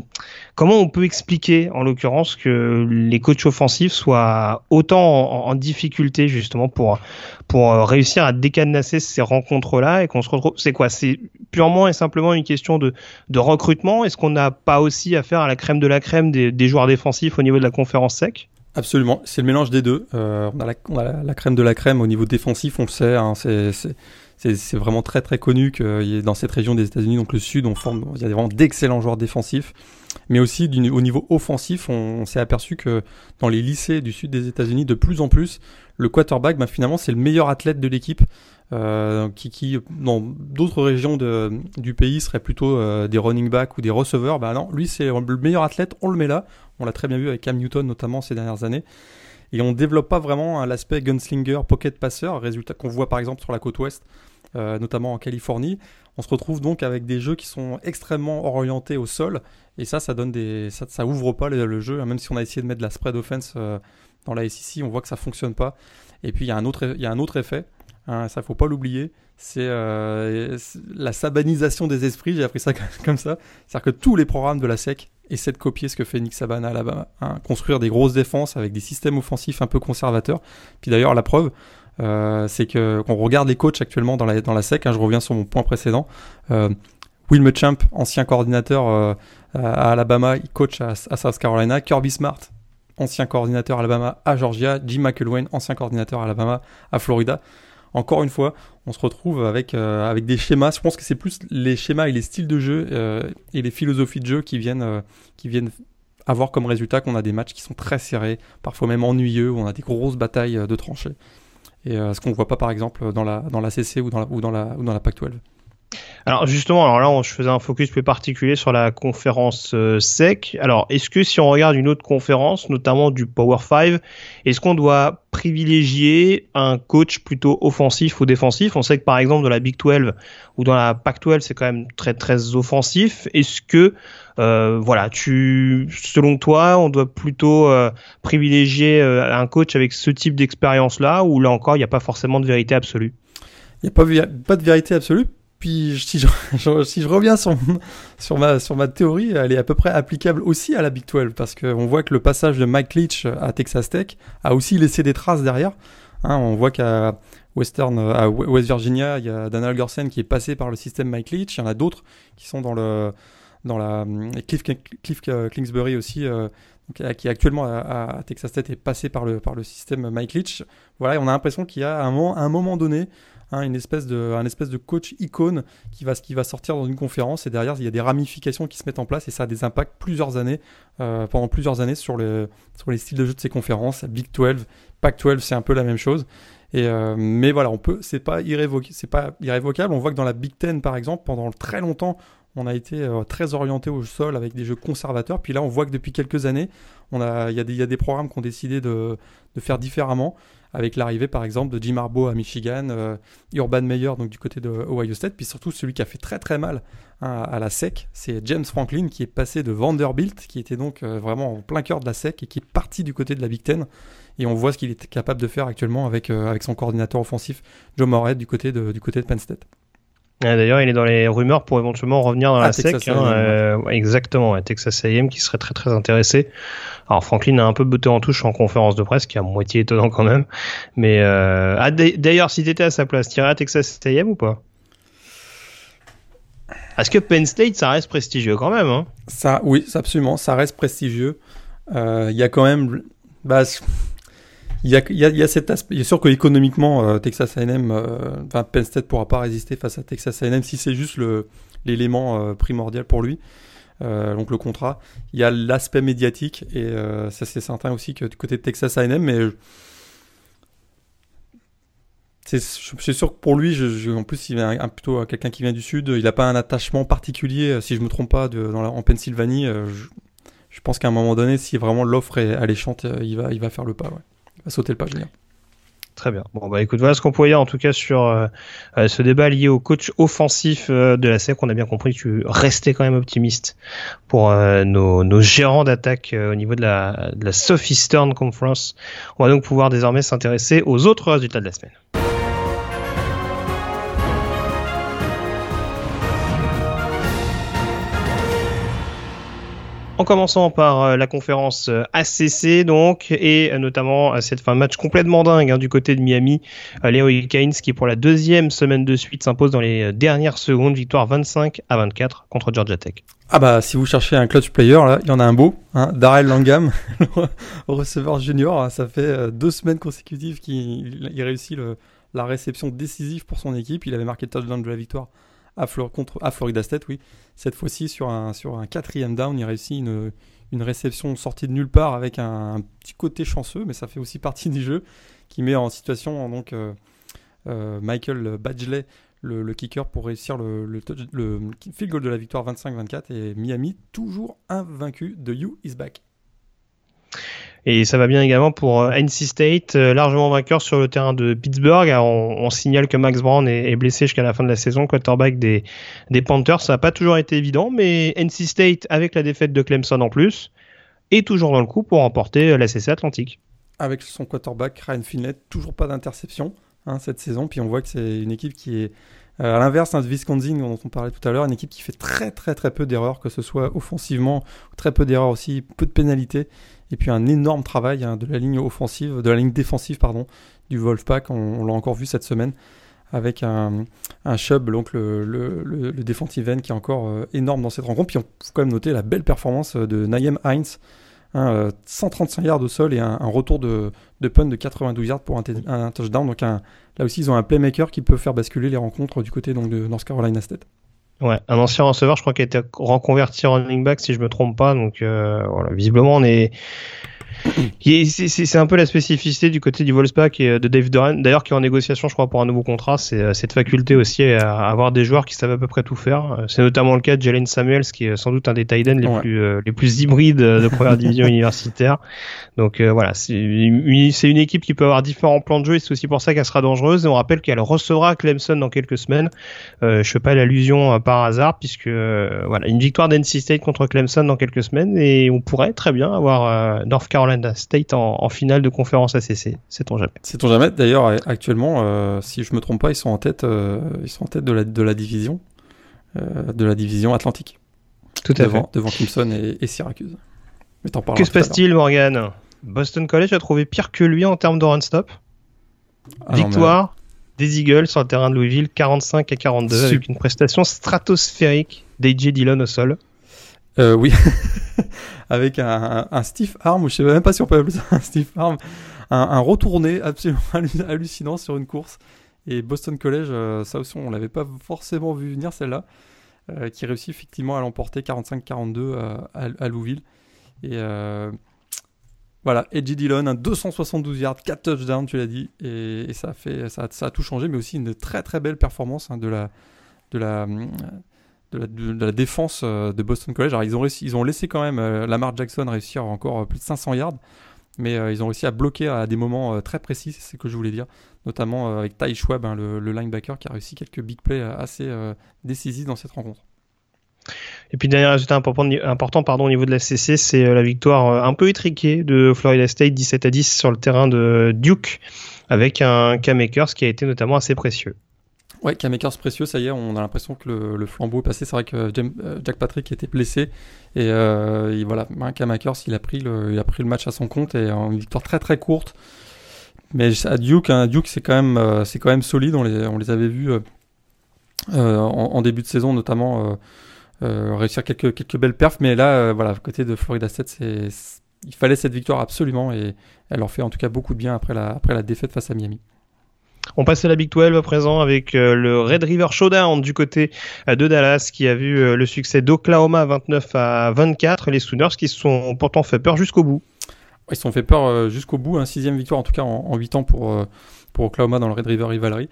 comment on peut expliquer en l'occurrence que les coachs offensifs soient autant en, difficulté justement pour pour euh, réussir à décadenasser ces rencontres-là et qu'on se retrouve c'est quoi? C'est purement et simplement une question de de recrutement? Est-ce qu'on n'a pas aussi affaire à la crème de la crème des, des joueurs défensifs au niveau de la conférence sec? Absolument, c'est le mélange des deux. Euh, on, a la, crème de la crème au niveau défensif, on le sait. Hein, c'est vraiment très très connu que dans cette région des États-Unis, donc le sud, on forme, il y a vraiment d'excellents joueurs défensifs. Mais aussi au niveau offensif, on, s'est aperçu que dans les lycées du sud des États-Unis, de plus en plus, le quarterback, ben, finalement, c'est le meilleur athlète de l'équipe. Euh, qui, dans d'autres régions du pays seraient plutôt euh, des running backs ou des receveurs. Ben non, lui c'est le meilleur athlète, on le met là. On l'a très bien vu avec Cam Newton notamment ces dernières années. Et on développe pas vraiment l'aspect gunslinger, pocket passeur, résultat qu'on voit par exemple sur la côte ouest euh, notamment en Californie. On se retrouve donc avec des jeux qui sont extrêmement orientés au sol, et ça, ça donne ça, ouvre pas le, jeu. Hein. Même si on a essayé de mettre de la spread offense euh, dans la SEC, on voit que ça fonctionne pas. Et puis il y a un autre effet. Hein, ça faut pas l'oublier, c'est euh, la sabanisation des esprits. J'ai appris ça comme ça, c'est-à-dire que tous les programmes de la SEC essaient de copier ce que fait Nick Saban à Alabama, hein. construire des grosses défenses avec des systèmes offensifs un peu conservateurs. Puis d'ailleurs, la preuve, euh, c'est qu'on regarde les coachs actuellement dans la, SEC, hein, je reviens sur mon point précédent. Euh, Will ancien coordinateur euh, à Alabama, il coach à, South Carolina. Kirby Smart, ancien coordinateur à Alabama à Georgia. Jim McElwain, ancien coordinateur à Alabama à Florida. Encore une fois, on se retrouve avec, avec des schémas. Je pense que c'est plus les schémas et les styles de jeu et les philosophies de jeu qui viennent, qui viennent avoir comme résultat qu'on a des matchs qui sont très serrés, parfois même ennuyeux, où on a des grosses batailles de tranchées et euh, ce qu'on ne voit pas par exemple dans la, dans la CC ou dans la, ou dans la, ou dans la PAC 12. Alors justement, alors là, je faisais un focus plus particulier sur la conférence euh, SEC. Alors, est-ce que si on regarde une autre conférence, notamment du Power 5, est-ce qu'on doit privilégier un coach plutôt offensif ou défensif? On sait que par exemple dans la Big 12 ou dans la Pac 12, c'est quand même très très offensif. Est-ce que euh, voilà, tu, selon toi, on doit plutôt euh, privilégier un coach avec ce type d'expérience là, ou là encore, il n'y a pas forcément de vérité absolue? Il n'y a pas de vérité absolue puis si je, reviens sur, ma, théorie, elle est à peu près applicable aussi à la Big 12 parce qu'on voit que le passage de Mike Leach à Texas Tech a aussi laissé des traces derrière. Hein, on voit qu'à Western, à West Virginia, il y a Daniel Gorsen qui est passé par le système Mike Leach. Il y en a d'autres qui sont dans la Cliff, Cliff Kingsbury aussi, euh, qui est actuellement à, Texas Tech est passé par le système Mike Leach. Voilà, on a l'impression qu'il y a un moment donné Hein, une espèce de, un espèce de coach icône qui va, sortir dans une conférence et derrière il y a des ramifications qui se mettent en place et ça a des impacts plusieurs années, euh, pendant plusieurs années sur, le, sur les styles de jeu de ces conférences. Big 12, Pac 12, c'est un peu la même chose. Euh, mais voilà, on peut, c'est pas irrévocable, c'est pas irrévocable. On voit que dans la Big Ten par exemple, pendant très longtemps, on a été euh, très orienté au sol avec des jeux conservateurs. Puis là, on voit que depuis quelques années, il y, a des, programmes qui ont décidé de, faire différemment avec l'arrivée par exemple de Jim Harbaugh à Michigan, euh, Urban Meyer donc du côté de Ohio State, puis surtout celui qui a fait très très mal hein, à la SEC, c'est James Franklin qui est passé de Vanderbilt, qui était donc euh, vraiment en plein cœur de la SEC et qui est parti du côté de la Big Ten. Et on voit ce qu'il est capable de faire actuellement avec, son coordinateur offensif Joe de, du côté de Penn State. D'ailleurs, il est dans les rumeurs pour éventuellement revenir dans la SEC. Hein, euh, exactement, Texas A&M qui serait très très intéressé. Alors Franklin a un peu botté en touche en conférence de presse, qui est à moitié étonnant quand même. Mais euh... ah, d'ailleurs, si t'étais à sa place, t'irais à Texas A&M ou pas? Est-ce que Penn State, ça reste prestigieux quand même hein Ça, oui, absolument, ça reste prestigieux. Euh, il y a quand même, bah, il y a, y, cet aspect. Il est sûr que économiquement, euh, Texas A&M, euh, enfin Penn State pourra pas résister face à Texas A&M si c'est juste l'élément euh, primordial pour lui. donc le contrat. Il y a l'aspect médiatique et ça c'est certain aussi que du côté de Texas A&M, mais c'est sûr que pour lui, en plus, il est plutôt quelqu'un qui vient du sud. Il n'a pas un attachement particulier, si je me trompe pas, de, en Pennsylvanie. Je, pense qu'à un moment donné, si vraiment l'offre est alléchante, il va, il va faire le pas. Il va sauter le pas. Très bien. Bon, bah écoute, voilà ce qu'on pouvait dire en tout cas sur euh, euh, ce débat lié au coach offensif euh, de la SEC. On a bien compris que tu restais quand même optimiste pour nos, nos, gérants d'attaque au niveau de la, de la Southeastern Conference. On va donc pouvoir désormais s'intéresser aux autres résultats de la semaine. En commençant par euh, la conférence euh, ACC donc et euh, notamment cette fin match complètement dingue hein, du côté de Miami, les Hurricanes qui pour la deuxième semaine de suite s'impose dans les dernières secondes, victoire 25 à 24 contre Georgia Tech. Ah bah si vous cherchez un clutch player là, il y en a un beau, hein, Darrell Langham, receveur junior, ça fait deux semaines consécutives qu'il réussit la réception décisive pour son équipe, il avait marqué le touchdown de la victoire à, contre, à Florida State, oui. Cette fois-ci, sur un, sur un quatrième down, il réussit une, une réception sortie de nulle part avec un, petit côté chanceux, mais ça fait aussi partie du jeu, qui met en situation donc euh, euh, Michael Badgley, le, kicker, pour réussir le, le, le, field goal de la victoire 25-24. Et Miami, toujours invaincu de You is back. Et ça va bien également pour euh, NC State, euh, largement vainqueur sur le terrain de Pittsburgh. on, signale que Max Brown est, blessé jusqu'à la fin de la saison, quarterback des, Panthers. Ça n'a pas toujours été évident, mais NC State, avec la défaite de Clemson en plus, est toujours dans le coup pour remporter euh, la CC Atlantique. Avec son quarterback Ryan Finley, toujours pas d'interception hein, cette saison. Puis on voit que c'est une équipe qui est, à l'inverse hein, de Wisconsin dont on parlait tout à l'heure, une équipe qui fait très très très peu d'erreurs, que ce soit offensivement, très peu d'erreurs aussi, peu de pénalités et puis un énorme travail hein, de la ligne offensive, de la ligne défensive pardon, du Wolfpack. On, l'a encore vu cette semaine avec un, un Chubb, donc le, le, le, end qui est encore euh, énorme dans cette rencontre. Puis on peut quand même noter la belle performance de Naïm Heinz, 135 hein, euh, yards au sol et un, retour de, de, punt de 92 yards pour un, un touchdown. Donc là aussi, ils ont un playmaker qui peut faire basculer les rencontres du côté donc, de North Carolina State. Ouais, un ancien receveur, je crois qu'il a été reconverti en running back si je me trompe pas. Donc euh, voilà, visiblement on est c'est un peu la spécificité du côté du Wolfspack et de Dave Duran, d'ailleurs qui est en négociation, je crois, pour un nouveau contrat. C'est euh, cette faculté aussi à avoir des joueurs qui savent à peu près tout faire. Euh, c'est notamment le cas de Jalen Samuels, qui est sans doute un des tight ends les plus euh, les plus hybrides de première division universitaire. Donc voilà, c'est une, une, équipe qui peut avoir différents plans de jeu et c'est aussi pour ça qu'elle sera dangereuse. Et on rappelle qu'elle recevra Clemson dans quelques semaines. Euh, je fais pas l'allusion par hasard puisque voilà une victoire d'NC State contre Clemson dans quelques semaines et on pourrait très bien avoir North Carolina State en, finale de conférence ACC. Sait-on jamais. Sait-on jamais. D'ailleurs, actuellement, euh, si je me trompe pas, ils sont en tête, euh, ils sont en tête de la, de la division, euh, de la division Atlantique. Tout à devant, fait. Devant Clemson et, Syracuse. Mais que se passe-t-il, Morgan? Boston College a trouvé pire que lui en termes de run-stop. Ah Victoire des Eagles sur le terrain de Louisville, 45 à 42, avec une prestation stratosphérique d'AJ Dillon au sol. Euh, oui, avec un, un, stiff arm, je sais même pas si on peut appeler ça un stiff arm, un, retourné absolument hallucinant sur une course. Et Boston College, euh, ça aussi, on l'avait pas forcément vu venir celle-là, euh, qui réussit effectivement à l'emporter 45-42 à, à, Louisville. Et voilà, Edgy Dillon, un 272 yards, 4 touchdowns, tu l'as dit, et, ça, a fait, ça, a tout changé, mais aussi une très très belle performance hein, de la de la de la, défense euh, de Boston College. Alors ils ont, ils ont laissé quand même euh, Lamar Jackson réussir encore euh, plus de 500 yards, mais ils ont réussi à bloquer à des moments très précis, c'est ce que je voulais dire, notamment avec Ty Schwab, hein, le, linebacker, qui a réussi quelques big plays assez décisifs dans cette rencontre. Et puis dernier résultat important, pardon, au niveau de la CC, c'est la victoire un peu étriquée de Florida State 17 à 10 sur le terrain de Duke avec un K-Makers qui a été notamment assez précieux. Ouais, Kamakers précieux, ça y est, on a l'impression que le, flambeau est passé. C'est vrai que euh, Jack Patrick était blessé et, euh, voilà, Kamakers, il a pris le, il a pris le match à son compte et une victoire très très courte. Mais à Duke, hein, Duke c'est quand même, euh, quand même solide. On les, on les avait vus en, début de saison, notamment réussir quelques quelques belles perfs. Mais là, voilà, côté de Florida State, c'est, il fallait cette victoire absolument et elle leur fait en tout cas beaucoup de bien après la, après la défaite face à Miami. On passe à la Big 12 à présent avec euh, le Red River Showdown du côté euh, de Dallas qui a vu euh, le succès d'Oklahoma 29 à 24. Les Sooners qui se sont pourtant fait peur jusqu'au bout. Ils se sont fait peur jusqu'au bout. Un sixième victoire en tout cas en, 8 ans pour, pour Oklahoma dans le Red River Rivalry.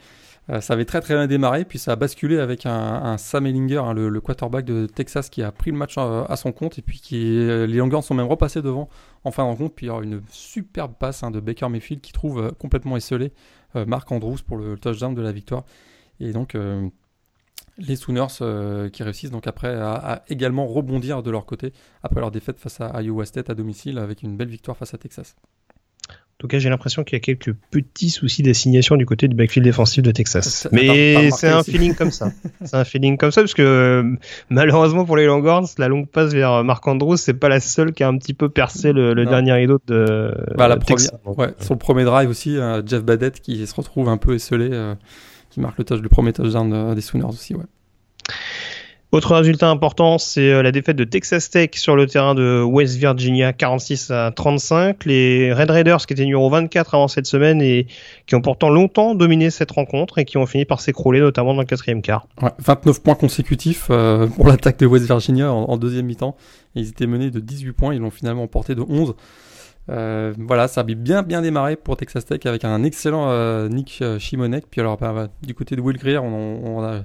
Euh, ça avait très très bien démarré, puis ça a basculé avec un, Sam Ellinger, hein, le, quarterback de Texas, qui a pris le match à, son compte, et puis qui, les Longhorns sont même repassés devant en fin de rencontre, puis il y aura une superbe passe hein, de Baker Mayfield qui trouve euh, complètement esselé euh, Marc Andrews pour le touchdown de la victoire. Et donc les Sooners qui réussissent donc après à, également rebondir de leur côté après leur défaite face à Iowa State à domicile avec une belle victoire face à Texas. En tout cas, j'ai l'impression qu'il y a quelques petits soucis d'assignation du côté du backfield défensif de Texas. Mais c'est un feeling comme ça. c'est un feeling comme ça parce que euh, malheureusement pour les Longhorns, la longue passe vers Marc Andrews, c'est pas la seule qui a un petit peu percé le, dernier rideau de bah, la Texas. ouais, sur le premier drive aussi, euh, Jeff Badette qui se retrouve un peu esselé, euh, qui marque le touch, le premier touchdown des Sooners aussi. Ouais. Autre résultat important, c'est euh, la défaite de Texas Tech sur le terrain de West Virginia, 46 à 35. Les Red Raiders, qui étaient numéro 24 avant cette semaine et qui ont pourtant longtemps dominé cette rencontre et qui ont fini par s'écrouler, notamment dans le quatrième quart. 29 points consécutifs euh, pour l'attaque de West Virginia en, deuxième mi-temps. Ils étaient menés de 18 points, ils l'ont finalement emporté de 11. Euh, voilà, ça a bien bien démarré pour Texas Tech avec un excellent Nick Shimonek. Puis alors, bah, du côté de Will Greer, on a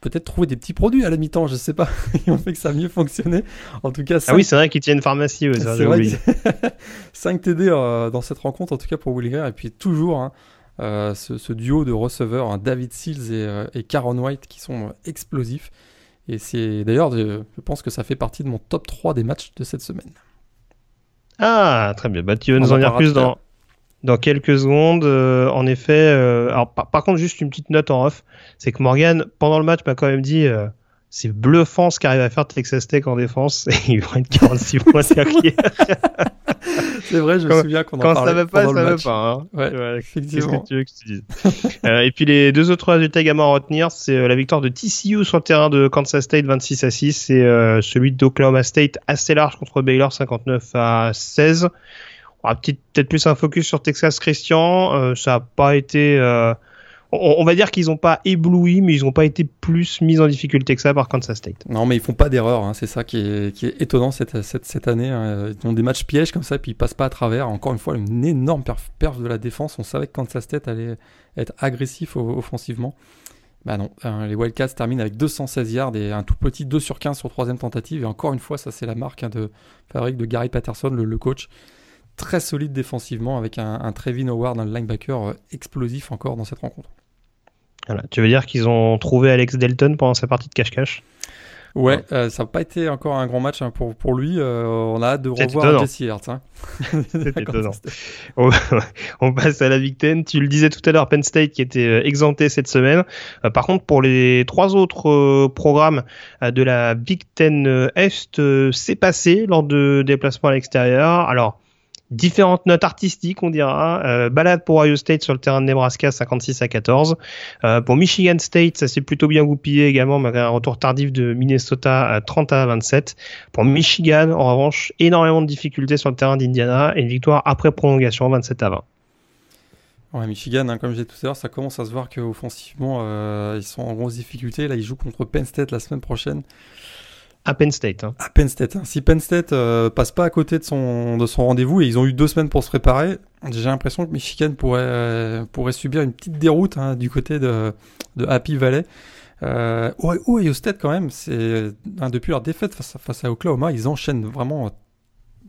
peut-être trouver des petits produits à la mi-temps, je sais pas. Ils ont fait que ça a mieux fonctionné. En tout cas, ah oui, c'est vrai qu'ils tiennent pharmacie. vrai 5 TD euh, dans cette rencontre, en tout cas pour Williger. Et puis toujours hein, euh, ce, duo de receveurs, hein, David Seals et, euh, et Caron White, qui sont explosifs. Et c'est d'ailleurs, je pense que ça fait partie de mon top 3 des matchs de cette semaine. Ah, très bien. Bah, tu veux nous en dire plus dans, dans quelques secondes. en effet, alors par, contre, juste une petite note en off c'est que Morgan, pendant le match, m'a quand même dit euh, c'est bluffant ce qu'arrive à faire Texas Tech en défense et vont être 46 points c'est vrai, je me souviens qu'on en quand parlait. Quand ça va pas, ça va pas. Hein. Ouais, Qu'est-ce que tu veux que je te dise? Euh, Et puis les deux autres résultats également à retenir, c'est euh, la victoire de TCU sur le terrain de Kansas State 26 à 6 et euh, celui d'Oklahoma State assez large contre Baylor 59 à 16. Va peut-être plus un focus sur Texas Christian. Euh, ça n'a pas été on, va dire qu'ils n'ont pas ébloui, mais ils n'ont pas été plus mis en difficulté que ça par Kansas State. Non, mais ils font pas d'erreur. Hein. C'est ça qui est, étonnant cette, année. Hein. Ils ont des matchs pièges comme ça, puis ils passent pas à travers. Encore une fois, une énorme perf, de la défense. On savait que Kansas State allait être agressif offensivement. Bah non, hein, les Wildcats terminent avec 216 yards et un tout petit 2 sur 15 sur troisième tentative. Et encore une fois, ça c'est la marque de fabrique de Gary Patterson, le, coach très solide défensivement avec un, un Trevin Howard, un linebacker euh, explosif encore dans cette rencontre. Tu veux dire qu'ils ont trouvé Alex Delton pendant sa partie de cache-cache? Ouais, euh, ça n'a pas été encore un grand match hein, pour, pour lui. Euh, on a hâte de revoir Jesse Hertz. Hein. C'est étonnant. on, passe à la Big Ten. Tu le disais tout à l'heure, Penn State qui était exempté cette semaine. par contre, pour les trois autres programmes de la Big Ten Est, c'est passé lors de déplacements à l'extérieur. Alors, différentes notes artistiques, on dira. Euh, balade pour Ohio State sur le terrain de Nebraska, 56 à 14. Euh, pour Michigan State, ça s'est plutôt bien goupillé également, malgré un retour tardif de Minnesota à 30 à 27. Pour Michigan, en revanche, énormément de difficultés sur le terrain d'Indiana et une victoire après prolongation, 27 à 20. Ouais, Michigan, hein, comme je disais tout à l'heure, ça commence à se voir qu'offensivement, euh, ils sont en grosse difficulté. Là, ils jouent contre Penn State la semaine prochaine. À Penn State. Hein. À Penn State. Hein. Si Penn State euh, passe pas à côté de son, de son rendez-vous et ils ont eu deux semaines pour se préparer, j'ai l'impression que Michigan pourrait, euh, pourrait subir une petite déroute hein, du côté de, de Happy Valley. Euh, Ohio State quand même, c'est depuis leur défaite face à, Oklahoma, ils enchaînent vraiment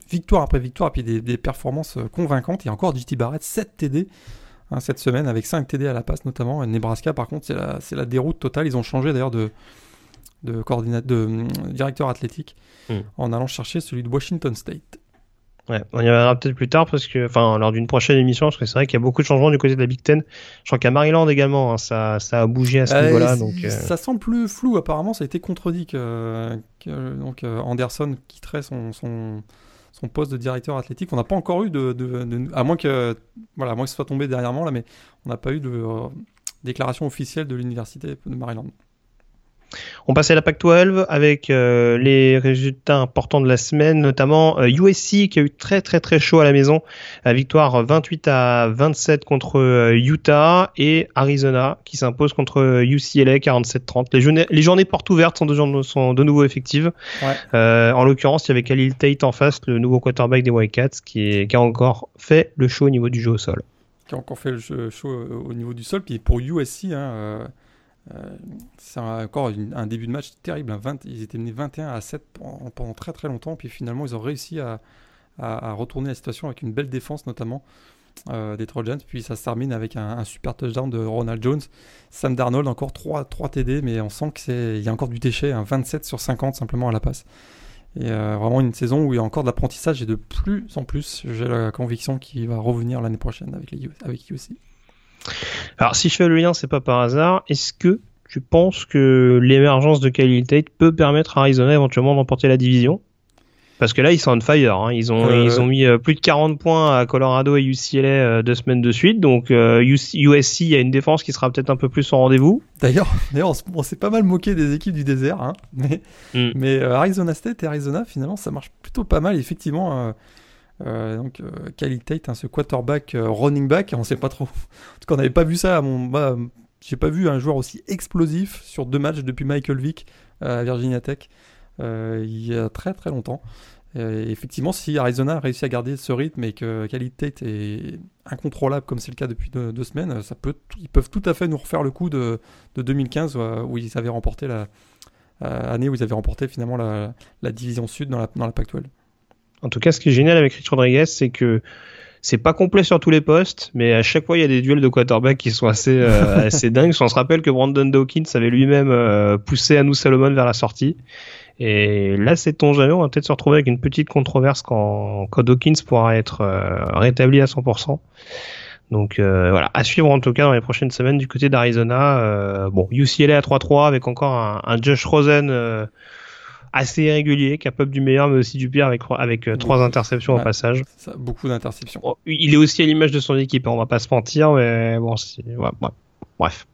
victoire après victoire et puis des, des performances convaincantes. A encore JT Barrett, 7 TD hein, cette semaine avec 5 TD à la passe notamment. Et Nebraska par contre c'est la, la déroute totale. Ils ont changé d'ailleurs de, de, de euh, directeur athlétique hmm. en allant chercher celui de Washington State. Ouais, on y reviendra peut-être plus tard parce que, enfin, lors d'une prochaine émission, parce que c'est vrai qu'il y a beaucoup de changements du côté de la Big Ten. Je crois qu'à Maryland également, hein, ça, ça a bougé à ce niveau-là. Donc, euh. ça semble plus flou. Apparemment, ça a été contredit que, donc euh, Anderson quitterait son, son, son, poste de directeur athlétique. On n'a pas encore eu de, de, à moins que, voilà, à moins que ce soit tombé derrière moi là, mais on n'a pas eu de déclaration officielle de l'université de Maryland. On passe à la PAC-12 avec euh, les résultats importants de la semaine, notamment USC euh, qui a eu très très très chaud à la maison, la victoire 28 à 27 contre euh, Utah et Arizona qui s'impose contre UCLA 47-30. Les, journées, les journées portes ouvertes sont de, sont de nouveau effectives. en l'occurrence, il y avait Khalil Tate en face, le nouveau quarterback des Wildcats, qui, qui a encore fait le show au niveau du jeu au sol. qui a encore fait le jeu chaud au niveau du sol. Puis pour USC, hein, c'est encore un début de match terrible. Hein. ils étaient menés 21 à 7 pendant, très très longtemps. Puis finalement, ils ont réussi à, retourner la situation avec une belle défense notamment. des Trojans, puis ça se termine avec un, super touchdown de Ronald Jones. Sam Darnold, encore 3, 3 TD, mais on sent qu'il y a encore du déchet, un 27 sur 50 simplement à la passe. Et euh, vraiment une saison où il y a encore de l'apprentissage et de plus en plus, j'ai la conviction qu'il va revenir l'année prochaine avec, les, avec. Alors si je fais le lien, c'est pas par hasard. Est-ce que tu penses que l'émergence de Khalil Tate peut permettre à Arizona éventuellement d'emporter la division? Parce que là, ils sont on fire. Hein. Ils, ont, euh, ils ont mis euh, plus de 40 points à Colorado et UCLA euh, deux semaines de suite. Donc USC, il y a une défense qui sera peut-être un peu plus en rendez-vous. D'ailleurs, d'ailleurs on, s'est pas mal moqué des équipes du désert. Hein. Mais, mm. mais Arizona State et Arizona, finalement, ça marche plutôt pas mal. Effectivement, donc Khalil Tate, hein, ce quarterback running back, on sait pas trop. En tout cas, on n'avait pas vu ça. Bah, j'ai pas vu un joueur aussi explosif sur deux matchs depuis Michael Vick à Virginia Tech. Euh, il y a très très longtemps. effectivement, si Arizona a réussi à garder ce rythme et que qualité est incontrôlable comme c'est le cas depuis deux, semaines, peut, ils peuvent tout à fait nous refaire le coup de, 2015 où ils avaient remporté la euh, année où ils avaient remporté finalement la, division sud dans la, dans la Pac-12. En tout cas, ce qui est génial avec Rich Rodriguez, c'est que c'est pas complet sur tous les postes, mais à chaque fois il y a des duels de quarterback qui sont assez euh, assez dingues. On se rappelle que Brandon Dawkins avait lui-même poussé Anu Salomon vers la sortie. Et là, c'est ton jamais, on va peut-être se retrouver avec une petite controverse quand, quand Dawkins pourra être euh, rétabli à 100%. Donc euh, voilà, à suivre en tout cas dans les prochaines semaines du côté d'Arizona. Euh, bon, UCLA à 3-3 avec encore un, un Josh Rosen assez irrégulier, capable du meilleur mais aussi du pire avec avec trois interceptions au passage. Ça, beaucoup d'interceptions. il est aussi à l'image de son équipe, hein, on va pas se mentir, mais bon, ouais, bref.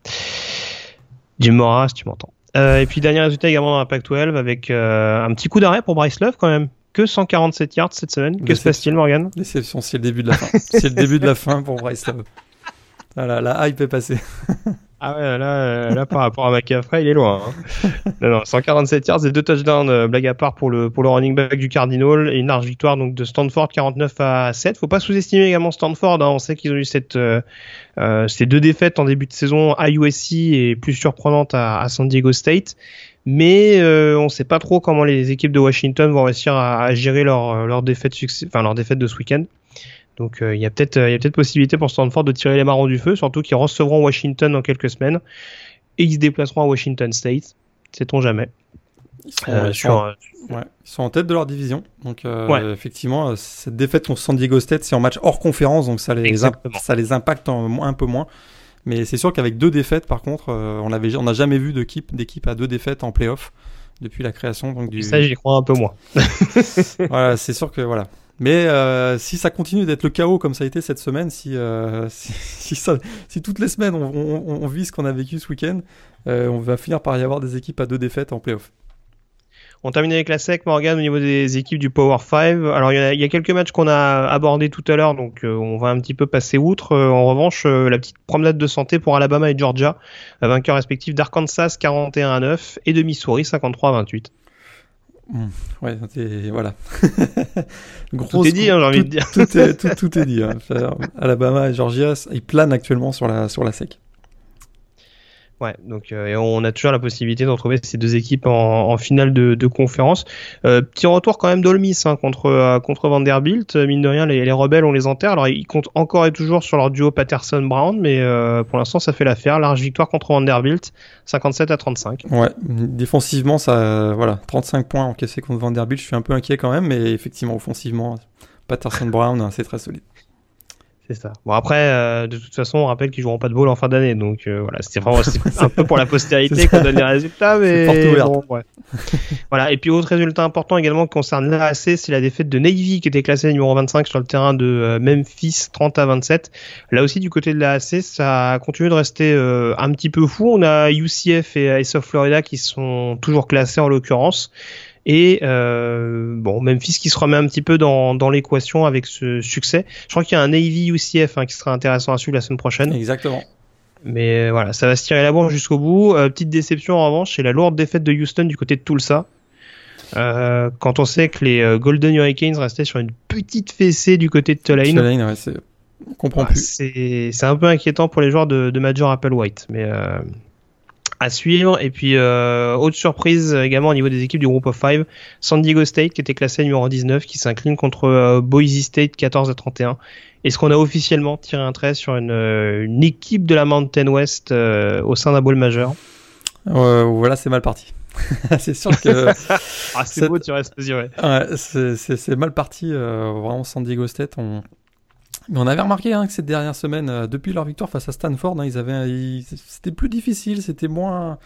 Jim Mora, si tu m'entends. Euh, et puis dernier résultat également dans la Pac-12 avec euh, un petit coup d'arrêt pour Bryce Love quand même. Que 147 yards cette semaine. Que se passe-t-il, Morgan? Déception, c'est le début de la fin. c'est le début de la fin pour Bryce Love. Voilà, la hype est passée. Ah ouais, là, euh, là par rapport à McCaffrey, il est loin. Hein. non, non, 147 yards et deux touchdowns, euh, blague à part pour le, pour le running back du Cardinal et une large victoire donc de Stanford 49 à 7. Faut pas sous-estimer également Stanford. Hein. On sait qu'ils ont eu cette, euh, ces deux défaites en début de saison à USC et plus surprenante à, San Diego State. Mais on sait pas trop comment les équipes de Washington vont réussir à, à gérer leur, leur défaite, enfin leur défaite de ce week-end. Donc euh, il y a peut-être euh, il y a peut-être possibilité pour Stanford de tirer les marrons du feu, surtout qu'ils recevront Washington dans quelques semaines et ils se déplaceront à Washington State. Sait-on jamais. Ils sont, euh, ils sont en tête de leur division. Donc effectivement, cette défaite contre San Diego State, c'est en match hors conférence, donc ça les, ça les impacte un peu moins. Mais c'est sûr qu'avec deux défaites, par contre, on n'a on jamais vu d'équipe d'équipe à deux défaites en playoff depuis la création. Donc du... Ça, j'y crois un peu moins. voilà, c'est sûr que voilà, mais euh, si ça continue d'être le chaos comme ça a été cette semaine, si, euh, si, toutes les semaines on, vit ce qu'on a vécu ce week-end, euh, on va finir par y avoir des équipes à deux défaites en playoff. On termine avec la SEC, Morgan, au niveau des équipes du Power 5. Alors, il y, a, il y a quelques matchs qu'on a abordés tout à l'heure, donc on va un petit peu passer outre. en revanche, la petite promenade de santé pour Alabama et Georgia, vainqueurs respectifs d'Arkansas 41 à 9 et de Missouri 53 à 28. Mmh. Ouais, voilà. tout est dit, hein, j'ai envie de dire. Tout est, tout, est dit. Hein. Alabama et Georgia, ils planent actuellement sur la, sur la SEC. Ouais, donc euh, on a toujours la possibilité de retrouver ces deux équipes en, finale de, conférence. Euh, petit retour quand même d'Olmis hein, contre euh, contre Vanderbilt. Mine de rien, les, rebelles on les enterre. Alors ils comptent encore et toujours sur leur duo Patterson-Brown, mais pour l'instant ça fait l'affaire. Large victoire contre Vanderbilt, 57 à 35. Ouais, défensivement ça, voilà, 35 points encaissés contre Vanderbilt. Je suis un peu inquiet quand même, mais effectivement offensivement, Patterson-Brown c'est très solide. C'est ça. Bon après, euh, de toute façon, on rappelle qu'ils joueront pas de ball en fin d'année, donc euh, voilà, c'était vraiment un peu pour la postérité qu'on donne les résultats, mais bon, ouais. voilà. Et puis autre résultat important également qui concerne l'AAC, c'est la défaite de Navy qui était classée numéro 25 sur le terrain de euh, Memphis, 30 à 27. Là aussi du côté de l'AAC, ça continue de rester un petit peu fou. On a UCF et Ace of Florida qui sont toujours classés en l'occurrence. Et euh, bon, Memphis qui se remet un petit peu dans, dans l'équation avec ce succès. Je crois qu'il y a un Navy UCF hein, qui sera intéressant à suivre la semaine prochaine. Exactement. Mais euh, voilà, ça va se tirer la bourre jusqu'au bout. Euh, petite déception en revanche, c'est la lourde défaite de Houston du côté de Tulsa. Euh, quand on sait que les Golden Hurricanes restaient sur une petite fessée du côté de Tulane. Tulane ouais, On comprend Ah, plus. C'est c'est un peu inquiétant pour les joueurs de, de Major Apple White, mais euh, à suivre. Et puis, euh, autre surprise également au niveau des équipes du groupe of 5, San Diego State qui était classé numéro 19, qui s'incline contre euh, Boise State 14 à 31. Est-ce qu'on a officiellement tiré un trait sur une, euh, une équipe de la Mountain West euh, au sein d'un bowl majeur voilà, c'est mal parti. c'est sûr que Ah, c'est beau, tu restes mesuré. ouais, c'est- mal parti. vraiment, San Diego State, on. Mais on avait remarqué hein, que cette dernière semaine, euh, depuis leur victoire face à Stanford, hein, ils avaient, ils- c'était plus difficile, c'était moins,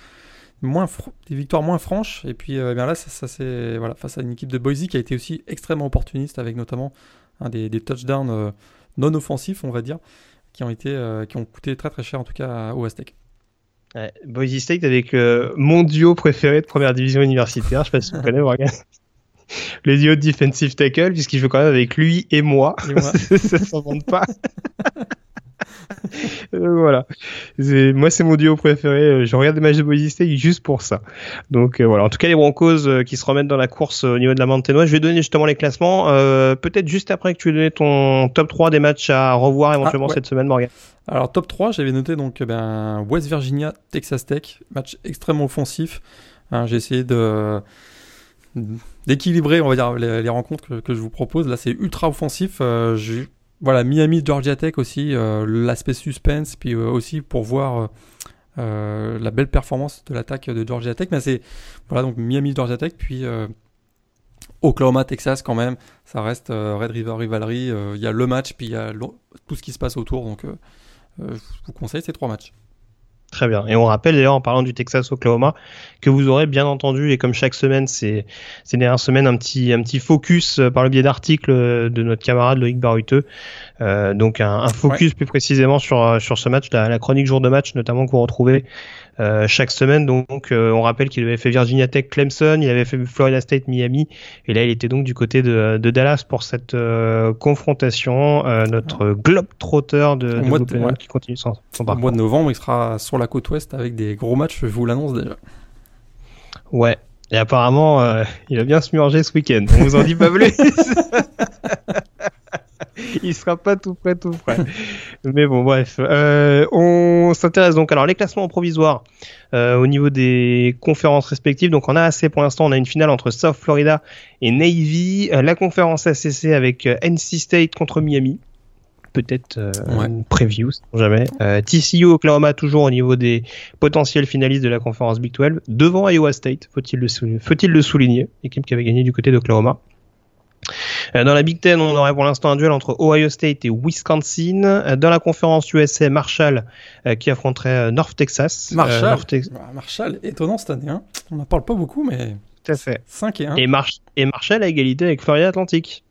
moins, fr- des victoires moins franches. Et puis, euh, eh bien là, ça, ça c'est voilà, face à une équipe de Boise qui a été aussi extrêmement opportuniste, avec notamment hein, des, des touchdowns euh, non offensifs, on va dire, qui ont été, qui ont coûté très très cher en tout cas au Aztec. Ouais, Boise State avec mon duo préféré de première division universitaire, je sais pas si vous connaissez, Morgan. Le duo de defensive tackle, puisqu'il joue quand même avec lui et moi. Et moi. ça s'invente pas. Euh, voilà. Moi, c'est mon duo préféré. Je regarde des matchs de Boise State juste pour ça. Donc euh, voilà. En tout cas, les Broncos euh, qui se remettent dans la course euh, au niveau de la Mountain. Je vais donner justement les classements. Peut-être juste après que tu aies donné ton top 3 des matchs à revoir éventuellement Ah, ouais. cette semaine, Morgan. Alors top 3, j'avais noté donc eh ben, West Virginia, Texas Tech, match extrêmement offensif. Hein, J'ai essayé de d'équilibrer, on va dire, les, rencontres que, je vous propose. Là, c'est ultra offensif. Euh, voilà, Miami, Georgia Tech aussi, euh, l'aspect suspense, puis euh, aussi pour voir la belle performance de l'attaque de Georgia Tech. Mais voilà donc Miami, Georgia Tech, puis Oklahoma, Texas quand même. Ça reste Red River Rivalry. Il y a le match, puis il y a tout ce qui se passe autour. Donc je vous conseille ces trois matchs. Très bien. Et on rappelle d'ailleurs en parlant du Texas Oklahoma que vous aurez bien entendu et comme chaque semaine c'est ces dernières semaines un petit un petit focus euh, par le biais d'articles euh, de notre camarade Loïc Baruteux. Euh, donc un, un focus plus précisément sur sur ce match, la, la chronique jour de match notamment que vous retrouvez euh, chaque semaine. Donc euh, on rappelle qu'il avait fait Virginia Tech Clemson, il avait fait Florida State Miami et là il était donc du côté de, de Dallas pour cette euh, confrontation. Notre globe-trotter de, de de- ouais. qui continue son, son Au parcours. mois de novembre, il sera sur la côte ouest avec des gros matchs, je vous l'annonce déjà. Ouais. Et apparemment, euh, il va bien se murger ce week-end. On vous en dit pas plus. il sera pas tout prêt, tout prêt. Mais bon, bref. Euh, on s'intéresse donc alors les classements provisoires euh, au niveau des conférences respectives. Donc on a assez pour l'instant. On a une finale entre South Florida et Navy. Euh, la conférence ACC avec euh, NC State contre Miami. Peut-être euh, Ouais. une preview, jamais. Euh, TCU Oklahoma toujours au niveau des potentiels finalistes de la conférence Big 12 devant Iowa State, faut-il le, sou- le souligner, équipe qui avait gagné du côté d'Oklahoma. Euh, Dans la Big Ten, on aurait pour l'instant un duel entre Ohio State et Wisconsin. Euh, Dans la conférence USA, Marshall euh, qui affronterait North Texas. Euh, Marshall, North Tex- Marshall, étonnant cette année. Hein. On n'en parle pas beaucoup, mais tout à fait. 5 et 1. Et, Marsh- et Marshall à égalité avec Florida Atlantic.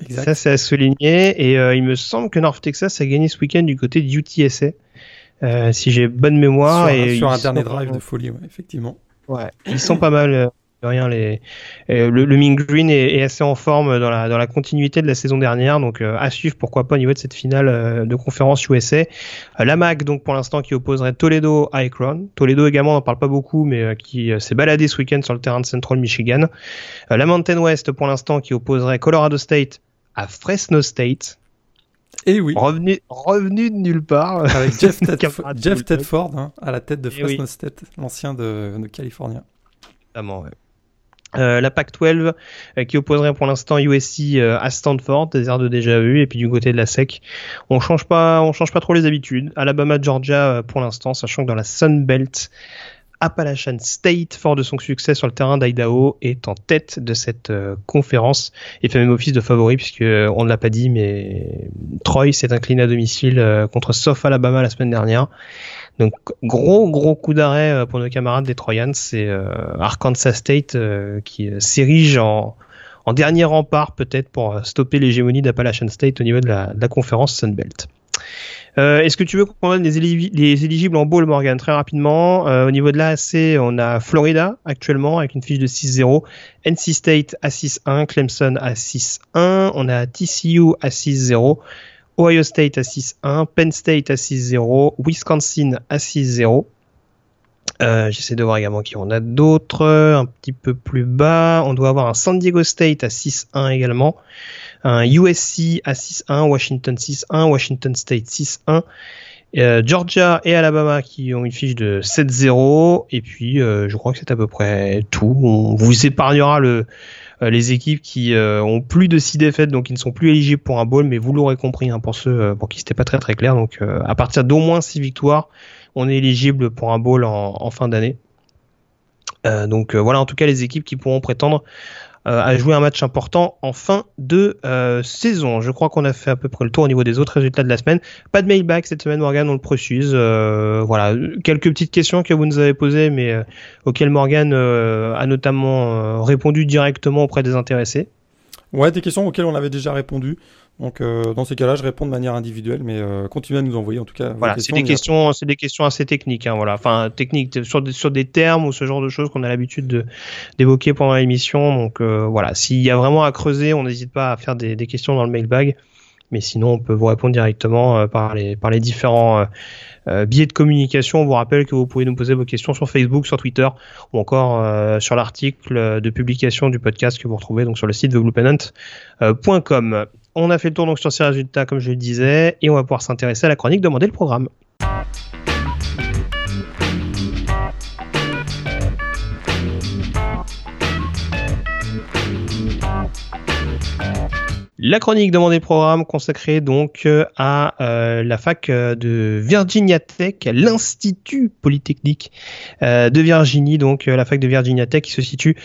exact. Ça, c'est à souligner. Et euh, il me semble que North Texas a gagné ce week-end du côté de UTSA. Euh, si j'ai bonne mémoire. sur, et sur un dernier drive de folie, ouais, effectivement. Ouais, ils sont pas mal. De rien, les, le, le Mean Green est, est assez en forme dans la, dans la continuité de la saison dernière, donc euh, à suivre pourquoi pas au niveau de cette finale euh, de conférence USA. Euh, la MAC donc pour l'instant qui opposerait Toledo à Akron. Toledo également on n'en parle pas beaucoup, mais qui s'est baladé ce week-end sur le terrain de Central Michigan. La Mountain West pour l'instant qui opposerait Colorado State à Fresno State. Et oui, Revenu, revenu de nulle part. avec Jeff, Tedf-. Tedford hein, à la tête de Eh Fresno oui. State, l'ancien de, de Californie. Notamment, ouais. Euh, la Pac-12 euh, qui opposerait pour l'instant USC euh, à Stanford, des airs de déjà vu, et puis du côté de la SEC, on change pas, on change pas trop les habitudes. Alabama, Georgia pour l'instant, sachant que dans la Sun Belt, Appalachian State, fort de son succès sur le terrain d'Idaho, est en tête de cette euh, conférence et fait même office de favori puisque euh, on ne l'a pas dit, mais Troy s'est incliné à domicile euh, contre South Alabama la semaine dernière. Donc gros gros coup d'arrêt pour nos camarades des Troyans, c'est Arkansas State qui s'érige en, dernier rempart peut-être pour stopper l'hégémonie d'Appalachian State au niveau de la, de la conférence Sun Belt. Euh, Est-ce que tu veux qu'on donne les, éli- les éligibles en bowl, Morgan, très rapidement? Euh, Au niveau de l'AAC, on a Florida actuellement avec une fiche de 6-0, NC State à 6-1, Clemson à 6-1, on a TCU à 6-0, Ohio State à 6-1, Penn State à 6-0, Wisconsin à 6-0. Euh, J'essaie de voir également qui on a d'autres. Un petit peu plus bas, on doit avoir un San Diego State à 6-1 également. Un USC à 6-1, Washington 6-1, Washington State 6-1. Euh, Georgia et Alabama qui ont une fiche de 7-0 et puis euh, je crois que c'est à peu près tout. On vous épargnera le, euh, les équipes qui euh, ont plus de 6 défaites donc qui ne sont plus éligibles pour un bowl mais vous l'aurez compris hein, pour ceux euh, pour qui c'était pas très très clair donc à partir d'au moins 6 victoires on est éligible pour un bowl en, en fin d'année. donc voilà en tout cas les équipes qui pourront prétendre euh, à jouer un match important en fin de euh, saison. Je crois qu'on a fait à peu près le tour au niveau des autres résultats de la semaine. Pas de mailback cette semaine, Morgan, on le précise. Euh, voilà, quelques petites questions que vous nous avez posées, mais auxquelles Morgan a notamment répondu directement auprès des intéressés. Ouais, des questions auxquelles on avait déjà répondu. Donc euh, dans ces cas-là, je réponds de manière individuelle, mais euh, continuez à nous envoyer en tout cas. Voilà, c'est des questions, c'est des questions assez techniques, hein, voilà, enfin techniques sur des, sur des termes ou ce genre de choses qu'on a l'habitude de d'évoquer pendant l'émission. Donc euh, voilà, s'il y a vraiment à creuser, on n'hésite pas à faire des, des, questions dans le mailbag, mais sinon on peut vous répondre directement par les par les différents biais de communication. On vous rappelle que vous pouvez nous poser vos questions sur Facebook, sur Twitter ou encore sur l'article de publication du podcast que vous retrouvez donc sur le site thebluepennant.com. On a fait le tour donc sur ces résultats, comme je le disais, et on va pouvoir s'intéresser à la chronique Demander le programme. La chronique demandée programme consacrée donc euh, à euh, la fac euh, de Virginia Tech, l'Institut Polytechnique de Virginie, donc la fac de Virginia Tech qui se situe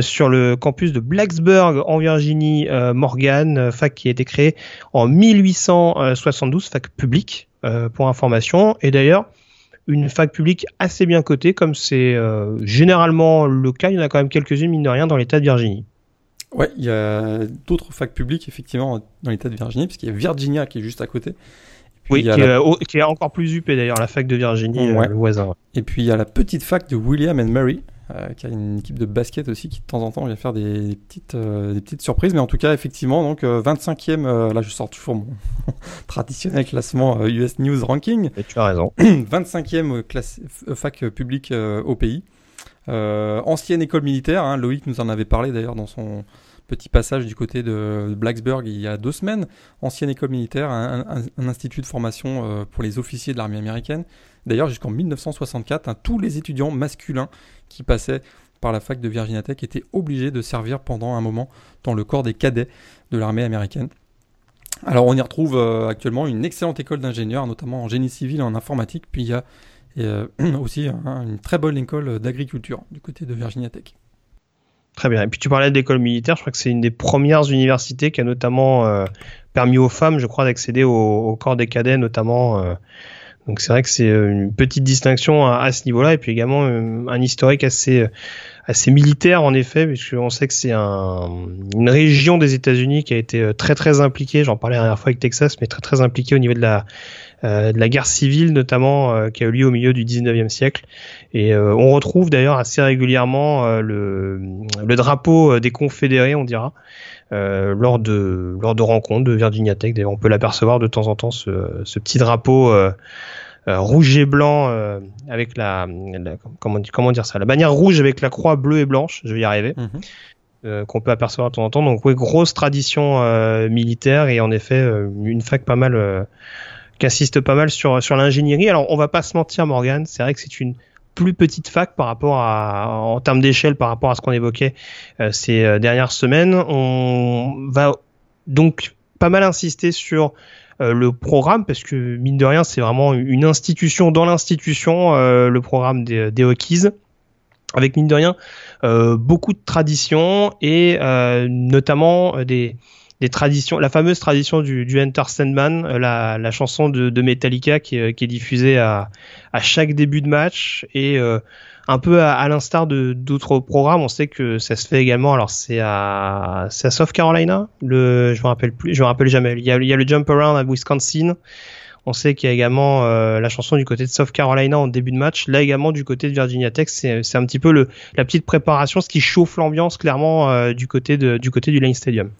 sur le campus de Blacksburg en Virginie, Morgan, fac qui a été créée en 1872, fac publique pour information. Et d'ailleurs, une fac publique assez bien cotée, comme c'est généralement le cas. Il y en a quand même quelques-unes, mine de rien, dans l'État de Virginie. Ouais, il y a d'autres facs publiques, effectivement, dans l'État de Virginie, parce qu'il y a Virginia qui est juste à côté. Oui, qui, la... est, qui, est, encore plus UP d'ailleurs, la fac de Virginie, ouais. euh, le voisin. Et puis il y a la petite fac de William and Mary, euh, qui a une équipe de basket aussi, qui de temps en temps vient faire des, des petites, euh, des petites surprises. Mais en tout cas, effectivement, donc 25e, là je sors toujours mon traditionnel classement US News Ranking. Et tu as raison. 25e classe, fac publique au pays. Euh, ancienne école militaire, hein, Loïc nous en avait parlé d'ailleurs dans son petit passage du côté de Blacksburg il y a deux semaines. Ancienne école militaire, un, institut de formation euh, pour les officiers de l'armée américaine. D'ailleurs, jusqu'en 1964, hein, tous les étudiants masculins qui passaient par la fac de Virginia Tech étaient obligés de servir pendant un moment dans le corps des cadets de l'armée américaine. Alors on y retrouve euh, actuellement une excellente école d'ingénieurs, notamment en génie civil et en informatique, puis il y a et euh, aussi hein, une très bonne école d'agriculture du côté de Virginia Tech. Très bien. Et puis tu parlais d'école militaire, je crois que c'est une des premières universités qui a notamment euh, permis aux femmes, je crois, d'accéder au, corps des cadets, notamment. Euh, donc c'est vrai que c'est une petite distinction à, ce niveau-là, et puis également un historique assez militaire en effet, puisqu'on sait que c'est un, une région des États-Unis qui a été très très impliquée. J'en parlais la dernière fois avec Texas, mais très très impliquée au niveau de la euh, de la guerre civile notamment euh, qui a eu lieu au milieu du 19e siècle. Et euh, on retrouve d'ailleurs assez régulièrement le, le drapeau des confédérés, on dira. Euh, lors de lors de rencontres de Virginia Tech. D'ailleurs, on peut l'apercevoir de temps en temps ce, ce petit drapeau euh, euh, rouge et blanc avec la, la, comment comment dire ça, la bannière rouge avec la croix bleue et blanche. Je vais y arriver. Mm-hmm. qu'on peut apercevoir de temps en temps. Donc oui, grosse tradition militaire et en effet une fac pas mal qui insiste pas mal sur, sur l'ingénierie. Alors, on va pas se mentir, Morgan, c'est vrai que c'est une plus petite fac par rapport à, en termes d'échelle, par rapport à ce qu'on évoquait euh, ces euh, dernières semaines. On va donc pas mal insister sur euh, le programme parce que mine de rien, c'est vraiment une institution dans l'institution, euh, le programme des, des Hokies, avec mine de rien euh, beaucoup de traditions et notamment des des traditions, la fameuse tradition du, du Enter Sandman, euh, la, la chanson de, de Metallica qui, qui, est diffusée à, à chaque début de match et euh, un peu à, à l'instar de d'autres programmes, on sait que ça se fait également. Alors c'est à c'est à South Carolina, le je me rappelle plus, je me rappelle jamais. Il y a, il y a le Jump Around à Wisconsin. On sait qu'il y a également euh, la chanson du côté de South Carolina en début de match. Là également du côté de Virginia Tech, c'est un petit peu le, la petite préparation, ce qui chauffe l'ambiance clairement euh, du côté de, du côté du Lane Stadium.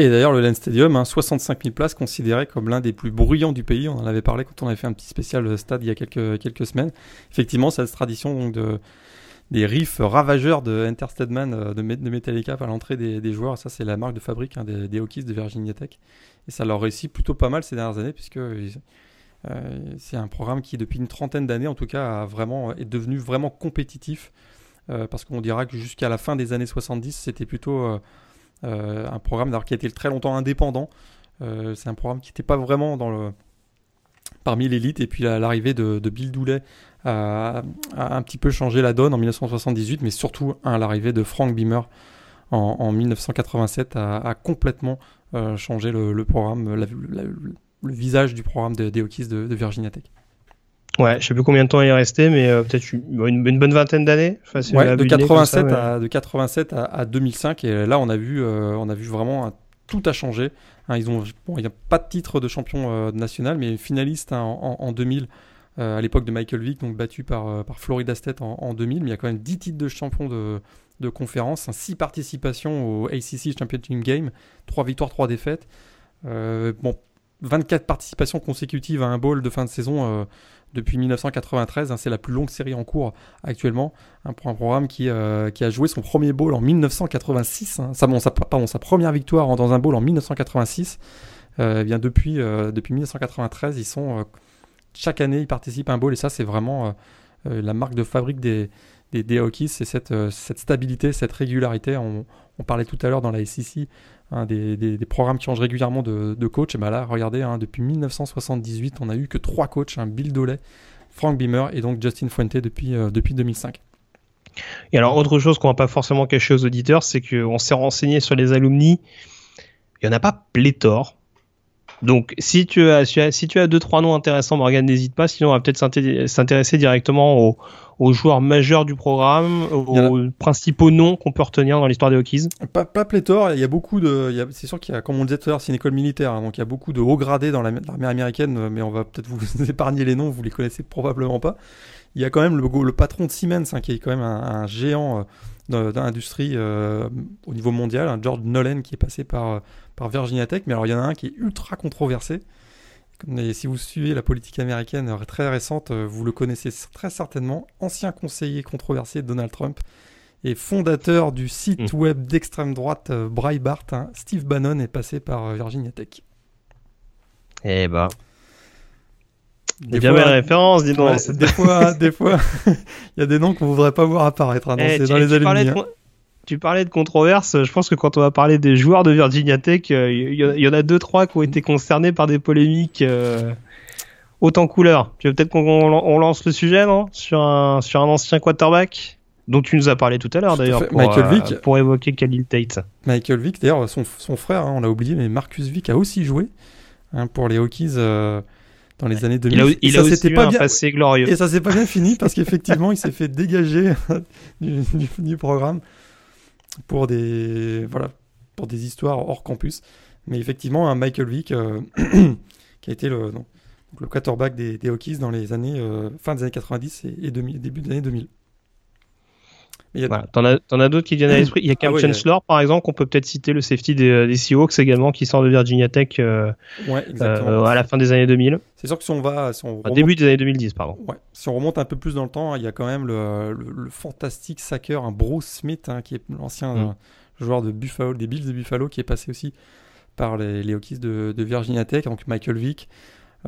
Et d'ailleurs, le Lens Stadium, hein, 65 000 places, considéré comme l'un des plus bruyants du pays. On en avait parlé quand on avait fait un petit spécial stade il y a quelques, quelques semaines. Effectivement, cette tradition de, des riffs ravageurs de Enter Stedman euh, de, Metallica à l'entrée des, des, joueurs. Ça, c'est la marque de fabrique hein, des, des de Virginia Tech. Et ça leur réussit plutôt pas mal ces dernières années, puisque euh, c'est un programme qui, depuis une trentaine d'années, en tout cas, a vraiment, est devenu vraiment compétitif. Euh, parce qu'on dira que jusqu'à la fin des années 70, c'était plutôt euh, euh, un programme qui a été très longtemps indépendant. c'est un programme qui n'était pas vraiment parmi l'élite. Et puis l'arrivée de, Bill Dooley a, un petit peu changé la donne en 1978, mais surtout hein, l'arrivée de Frank Beamer en, en 1987 a, complètement euh, changé le, programme, le visage du programme des de, de, Virginia Tech. Ouais, je sais plus combien de temps il est resté, mais euh, peut-être une, une, bonne vingtaine d'années. Enfin, ouais, de 87 ça, à de 87 à, à, 2005 et là on a vu euh, on a vu vraiment un, tout a changé. Hein, ils ont bon, il n'y a pas de titre de champion euh, national, mais finaliste hein, en, en, 2000 euh, à l'époque de Michael Vick, donc battu par euh, par Florida State en, en, 2000. Mais il y a quand même 10 titres de champion de de conférence, hein, 6 participations au ACC Championship Game, 3 victoires, 3 défaites. bon, 24 participations consécutives à un bowl de fin de saison depuis 1993. Hein, c'est la plus longue série en cours actuellement. Hein, pour un programme qui, euh, qui, a joué son premier bowl en 1986. Hein, sa, pardon, sa première victoire dans un bowl en 1986. Euh, eh bien depuis, euh, depuis 1993, ils sont chaque année ils participent à un bowl et ça c'est vraiment la marque de fabrique des, des, Hokies, c'est cette, cette stabilité, cette régularité. On, on parlait tout à l'heure dans la SEC hein, des, programmes qui changent régulièrement de, coach. Et ben là, regardez, hein, depuis 1978, on a eu que trois coachs, hein, Bill Doley, Frank Beamer et donc Justin Fuente depuis, euh, depuis 2005. Et alors, autre chose qu'on va pas forcément cacher aux auditeurs, c'est qu'on s'est renseigné sur les alumni. Il n'y en a pas pléthore. Donc, si tu as, si tu as deux, trois noms intéressants, Morgan, n'hésite pas. Sinon, on va peut-être s'intéresser directement aux, aux, joueurs majeurs du programme, aux principaux noms qu'on peut retenir dans l'histoire des Hokies. Pas, pas pléthore. Il y a beaucoup de, c'est sûr qu'il y a, comme on le disait tout à l'heure, c'est une école militaire. Hein, donc, il y a beaucoup de hauts gradés dans l'armée américaine, mais on va peut-être vous épargner les noms. Vous les connaissez probablement pas. Il y a quand même le, le patron de Siemens, hein, qui est quand même un, un géant euh, d'industrie euh, au niveau mondial, George Nolan qui est passé par par Virginia Tech, mais alors il y en a un qui est ultra controversé. Et si vous suivez la politique américaine très récente, vous le connaissez très certainement. Ancien conseiller controversé de Donald Trump et fondateur du site mmh. web d'extrême droite Breitbart, hein, Steve Bannon est passé par Virginia Tech. Eh bah. Des bien fois, belle référence, dis donc. Ouais, des fois, des fois, il y a des noms qu'on voudrait pas voir apparaître hein, dans, eh, dans les alumni tu parlais de controverse. Je pense que quand on va parler des joueurs de Virginia Tech, il euh, y, y, en a deux trois qui ont été concernés par des polémiques euh, autant couleur. Tu veux peut-être qu'on on lance le sujet, non? Sur un sur un ancien quarterback dont tu nous as parlé tout à l'heure d'ailleurs pour, Michael Vick. Euh, pour évoquer Khalil Tate. Michael Vick, d'ailleurs son, son, frère, hein, on l'a oublié, mais Marcus Vick a aussi joué hein, pour les Hokies. Dans les années 2000. Il a, il a aussi pas bien, passé glorieux. Et ça s'est pas bien fini parce qu'effectivement, il s'est fait dégager du, du, du, programme pour des voilà pour des histoires hors campus. Mais effectivement, un Michael Vick euh, qui a été le, donc, le quarterback des, des Hokies dans les années euh, fin des années 90 et, et 2000, début des années 2000. Mais voilà, t'en as, d'autres qui viennent à l'esprit. Il y a Cam ah, Chancellor, ouais. par exemple, qu'on peut peut-être citer le safety des, des Seahawks également, qui sort de Virginia Tech euh, ouais, euh, à la fin des années 2000. C'est sûr que si on va, si on remonte, début des années 2010, pardon. Ouais, si on remonte un peu plus dans le temps, il y a quand même le, le, le fantastique sacker, un Bruce Smith, hein, qui est l'ancien mm. joueur de Buffalo, des Bills de Buffalo, qui est passé aussi par les, les Hokies de, de Virginia Tech, donc Michael Vick.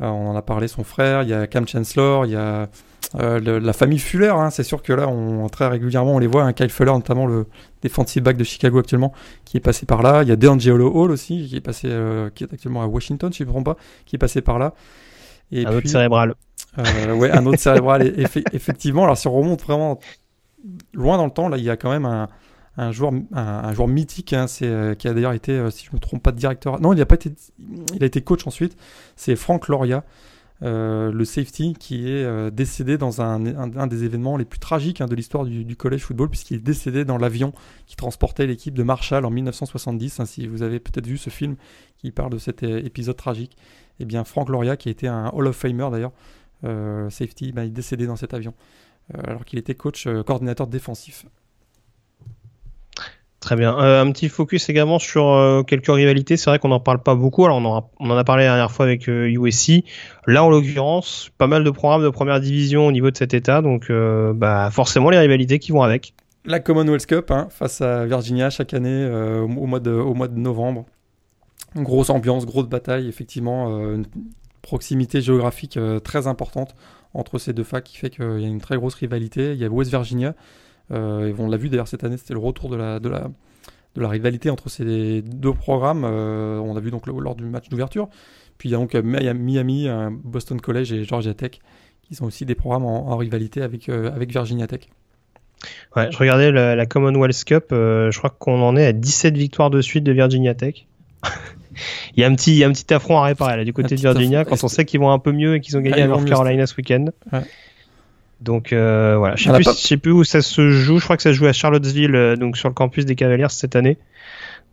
Euh, on en a parlé, son frère, il y a Cam Chancellor, il y a euh, le, la famille Fuller. Hein, c'est sûr que là, on, très régulièrement, on les voit. Hein, Kyle Fuller, notamment le defensive back de Chicago actuellement, qui est passé par là. Il y a DeAngelo Hall aussi, qui est passé, euh, qui est actuellement à Washington, si je ne me trompe pas, qui est passé par là. Et un puis, autre cérébral. Ouais, un autre cérébral, eff effectivement. Alors, si on remonte vraiment loin dans le temps, là, il y a quand même un, un joueur, mythique, hein, euh, qui a d'ailleurs été, euh, si je me trompe pas, directeur. Non, il a pas été, il a été coach ensuite. C'est Frank Loria, euh, le safety, qui est décédé dans un, des événements les plus tragiques hein, de l'histoire du, du college football, puisqu'il est décédé dans l'avion qui transportait l'équipe de Marshall en 1970. Hein, si vous avez peut-être vu ce film qui parle de cet épisode tragique, eh bien Frank Loria, qui était un Hall of Famer d'ailleurs, safety, ben, il est décédé dans cet avion, alors qu'il était coach, coordinateur défensif Très bien. Euh, un petit focus également sur euh, quelques rivalités. C'est vrai qu'on n'en parle pas beaucoup. Alors on en, a, parlé la dernière fois avec euh, USC. Là, en l'occurrence, pas mal de programmes de première division au niveau de cet état. Donc, euh, bah, forcément, les rivalités qui vont avec. La Commonwealth Cup hein, face à Virginia chaque année au, mois de, au mois de novembre. Grosse ambiance, grosse bataille, effectivement, une proximité géographique très importante entre ces deux facs qui fait qu'il y a une très grosse rivalité. Il y a West Virginia euh, on l'a vu d'ailleurs cette année, c'était le retour de la, de la, de la rivalité entre ces deux programmes. Euh, on l'a vu donc lors du match d'ouverture. Puis il y a donc Miami, Boston College et Georgia Tech qui sont aussi des programmes en, rivalité avec, euh, avec Virginia Tech. Ouais, je regardais la, Commonwealth Cup, je crois qu'on en est à 17 victoires de suite de Virginia Tech. il, y a un petit, un petit affront à réparer là, du côté de Virginia quand on sait qu'ils vont un peu mieux et qu'ils ont gagné ah, à North Carolina ce week-end. Ouais. Donc euh, voilà, je sais, plus, sais plus où ça se joue. Je crois que ça se joue à Charlottesville, euh, donc sur le campus des Cavaliers cette année.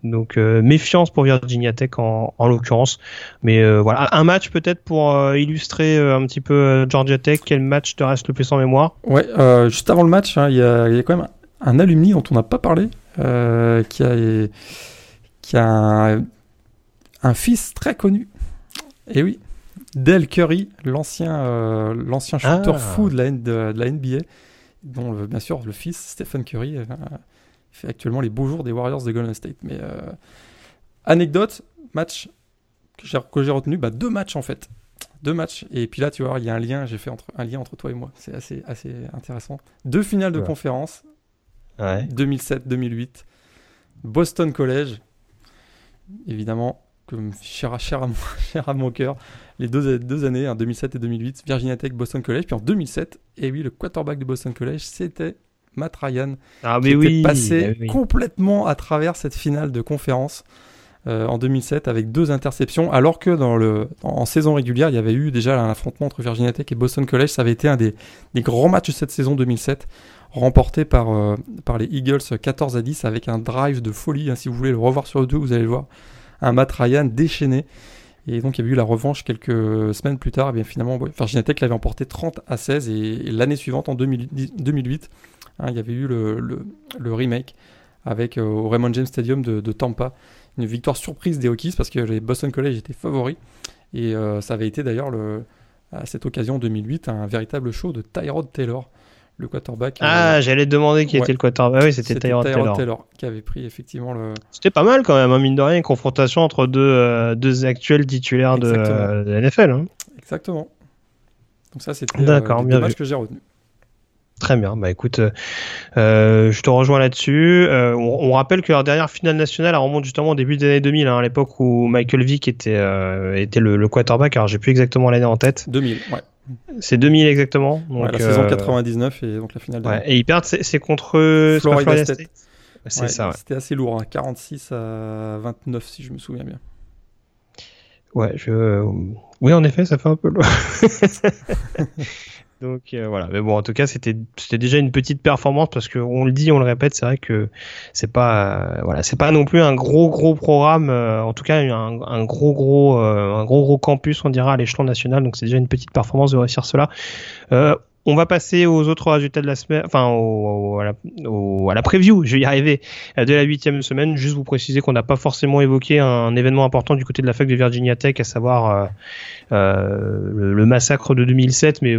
Donc euh, méfiance pour Virginia Tech en, en l'occurrence. Mais voilà, un match peut-être pour illustrer un petit peu Georgia Tech. Quel match te reste le plus en mémoire? Ouais, juste avant le match, hein, il y, a, y, a, quand même un alumni dont on n'a pas parlé, qui a, qui a un, un, fils très connu. Et oui, Del Curry, l'ancien euh, l'ancien shooter ah. fou de la, de, la, NBA, dont bien sûr le fils Stephen Curry euh, fait actuellement les beaux jours des Warriors de Golden State. Mais euh, anecdote, match que j'ai retenu, bah, deux matchs en fait. Deux matchs. Et puis là, tu vois, il y a un lien, j'ai fait entre, un lien entre toi et moi. C'est assez, assez intéressant. Deux finales de conférence. 2007-2008. Boston College. Évidemment, comme cher, cher, à, cher à mon cœur les deux, deux années, en 2007 et 2008, Virginia Tech, Boston College. Puis en 2007, et oui, le quarterback de Boston College, c'était Matt Ryan. Ah, mais qui oui, passé bah complètement à travers cette finale de conférence. Euh, en 2007 avec deux interceptions, alors que dans le, en, saison régulière, il y avait eu déjà un affrontement entre Virginia Tech et Boston College. Ça avait été un des, des grands matchs de cette saison 2007, remporté par, euh, par les Eagles 14 à 10 avec un drive de folie. Hein, si vous voulez le revoir sur le 2, vous allez le voir. Un Matt Ryan déchaîné. Et donc il y avait eu la revanche quelques semaines plus tard. Et bien finalement, Virginia Tech l'avait emporté 30 à 16. Et, l'année suivante, en 2008, hein, il y avait eu le, le, remake avec euh, au Raymond James Stadium de, Tampa. Une victoire surprise des Hokies parce que les Boston College étaient favoris. Et euh, ça avait été d'ailleurs à cette occasion en 2008 un véritable show de Tyrod Taylor le quarterback. Ah, euh, j'allais te demander qui était le quarterback. Ah oui, c'était Tyrod Taylor. qui avait pris effectivement le. C'était pas mal quand même, hein, mine de rien, une confrontation entre deux, euh, deux actuels titulaires de, euh, la NFL. Hein. Exactement. Donc ça, c'était le match que j'ai retenu. Très bien, bah écoute, je te rejoins là-dessus. On, rappelle que leur dernière finale nationale elle remonte justement au début des années 2000, hein, à l'époque où Michael Vick était, était le, le quarterback. Alors j'ai plus exactement l'année en tête. 2000, ouais. C'est 2000 exactement. Donc, la saison 99 euh, et donc la finale. Ouais, et ils perdent, c'est contre Florida, State. C'est ça. C'était assez lourd, hein. 46 à 29 si je me souviens bien. Ouais, je. Oui, en effet, ça fait un peu lourd. Donc euh, voilà, mais bon, en tout cas, c'était c'était déjà une petite performance parce que on le dit, on le répète, c'est vrai que c'est pas euh, voilà, c'est pas non plus un gros gros programme, euh, en tout cas un, un gros gros un gros gros campus, on dira à l'échelon national. Donc c'est déjà une petite performance de réussir cela. On va passer aux autres résultats de la semaine, enfin au, à, la, à, la, preview, je vais y arriver, de la huitième semaine. Juste vous préciser qu'on n'a pas forcément évoqué un, événement important du côté de la fac de Virginia Tech, à savoir euh, euh, le, massacre de 2007, mais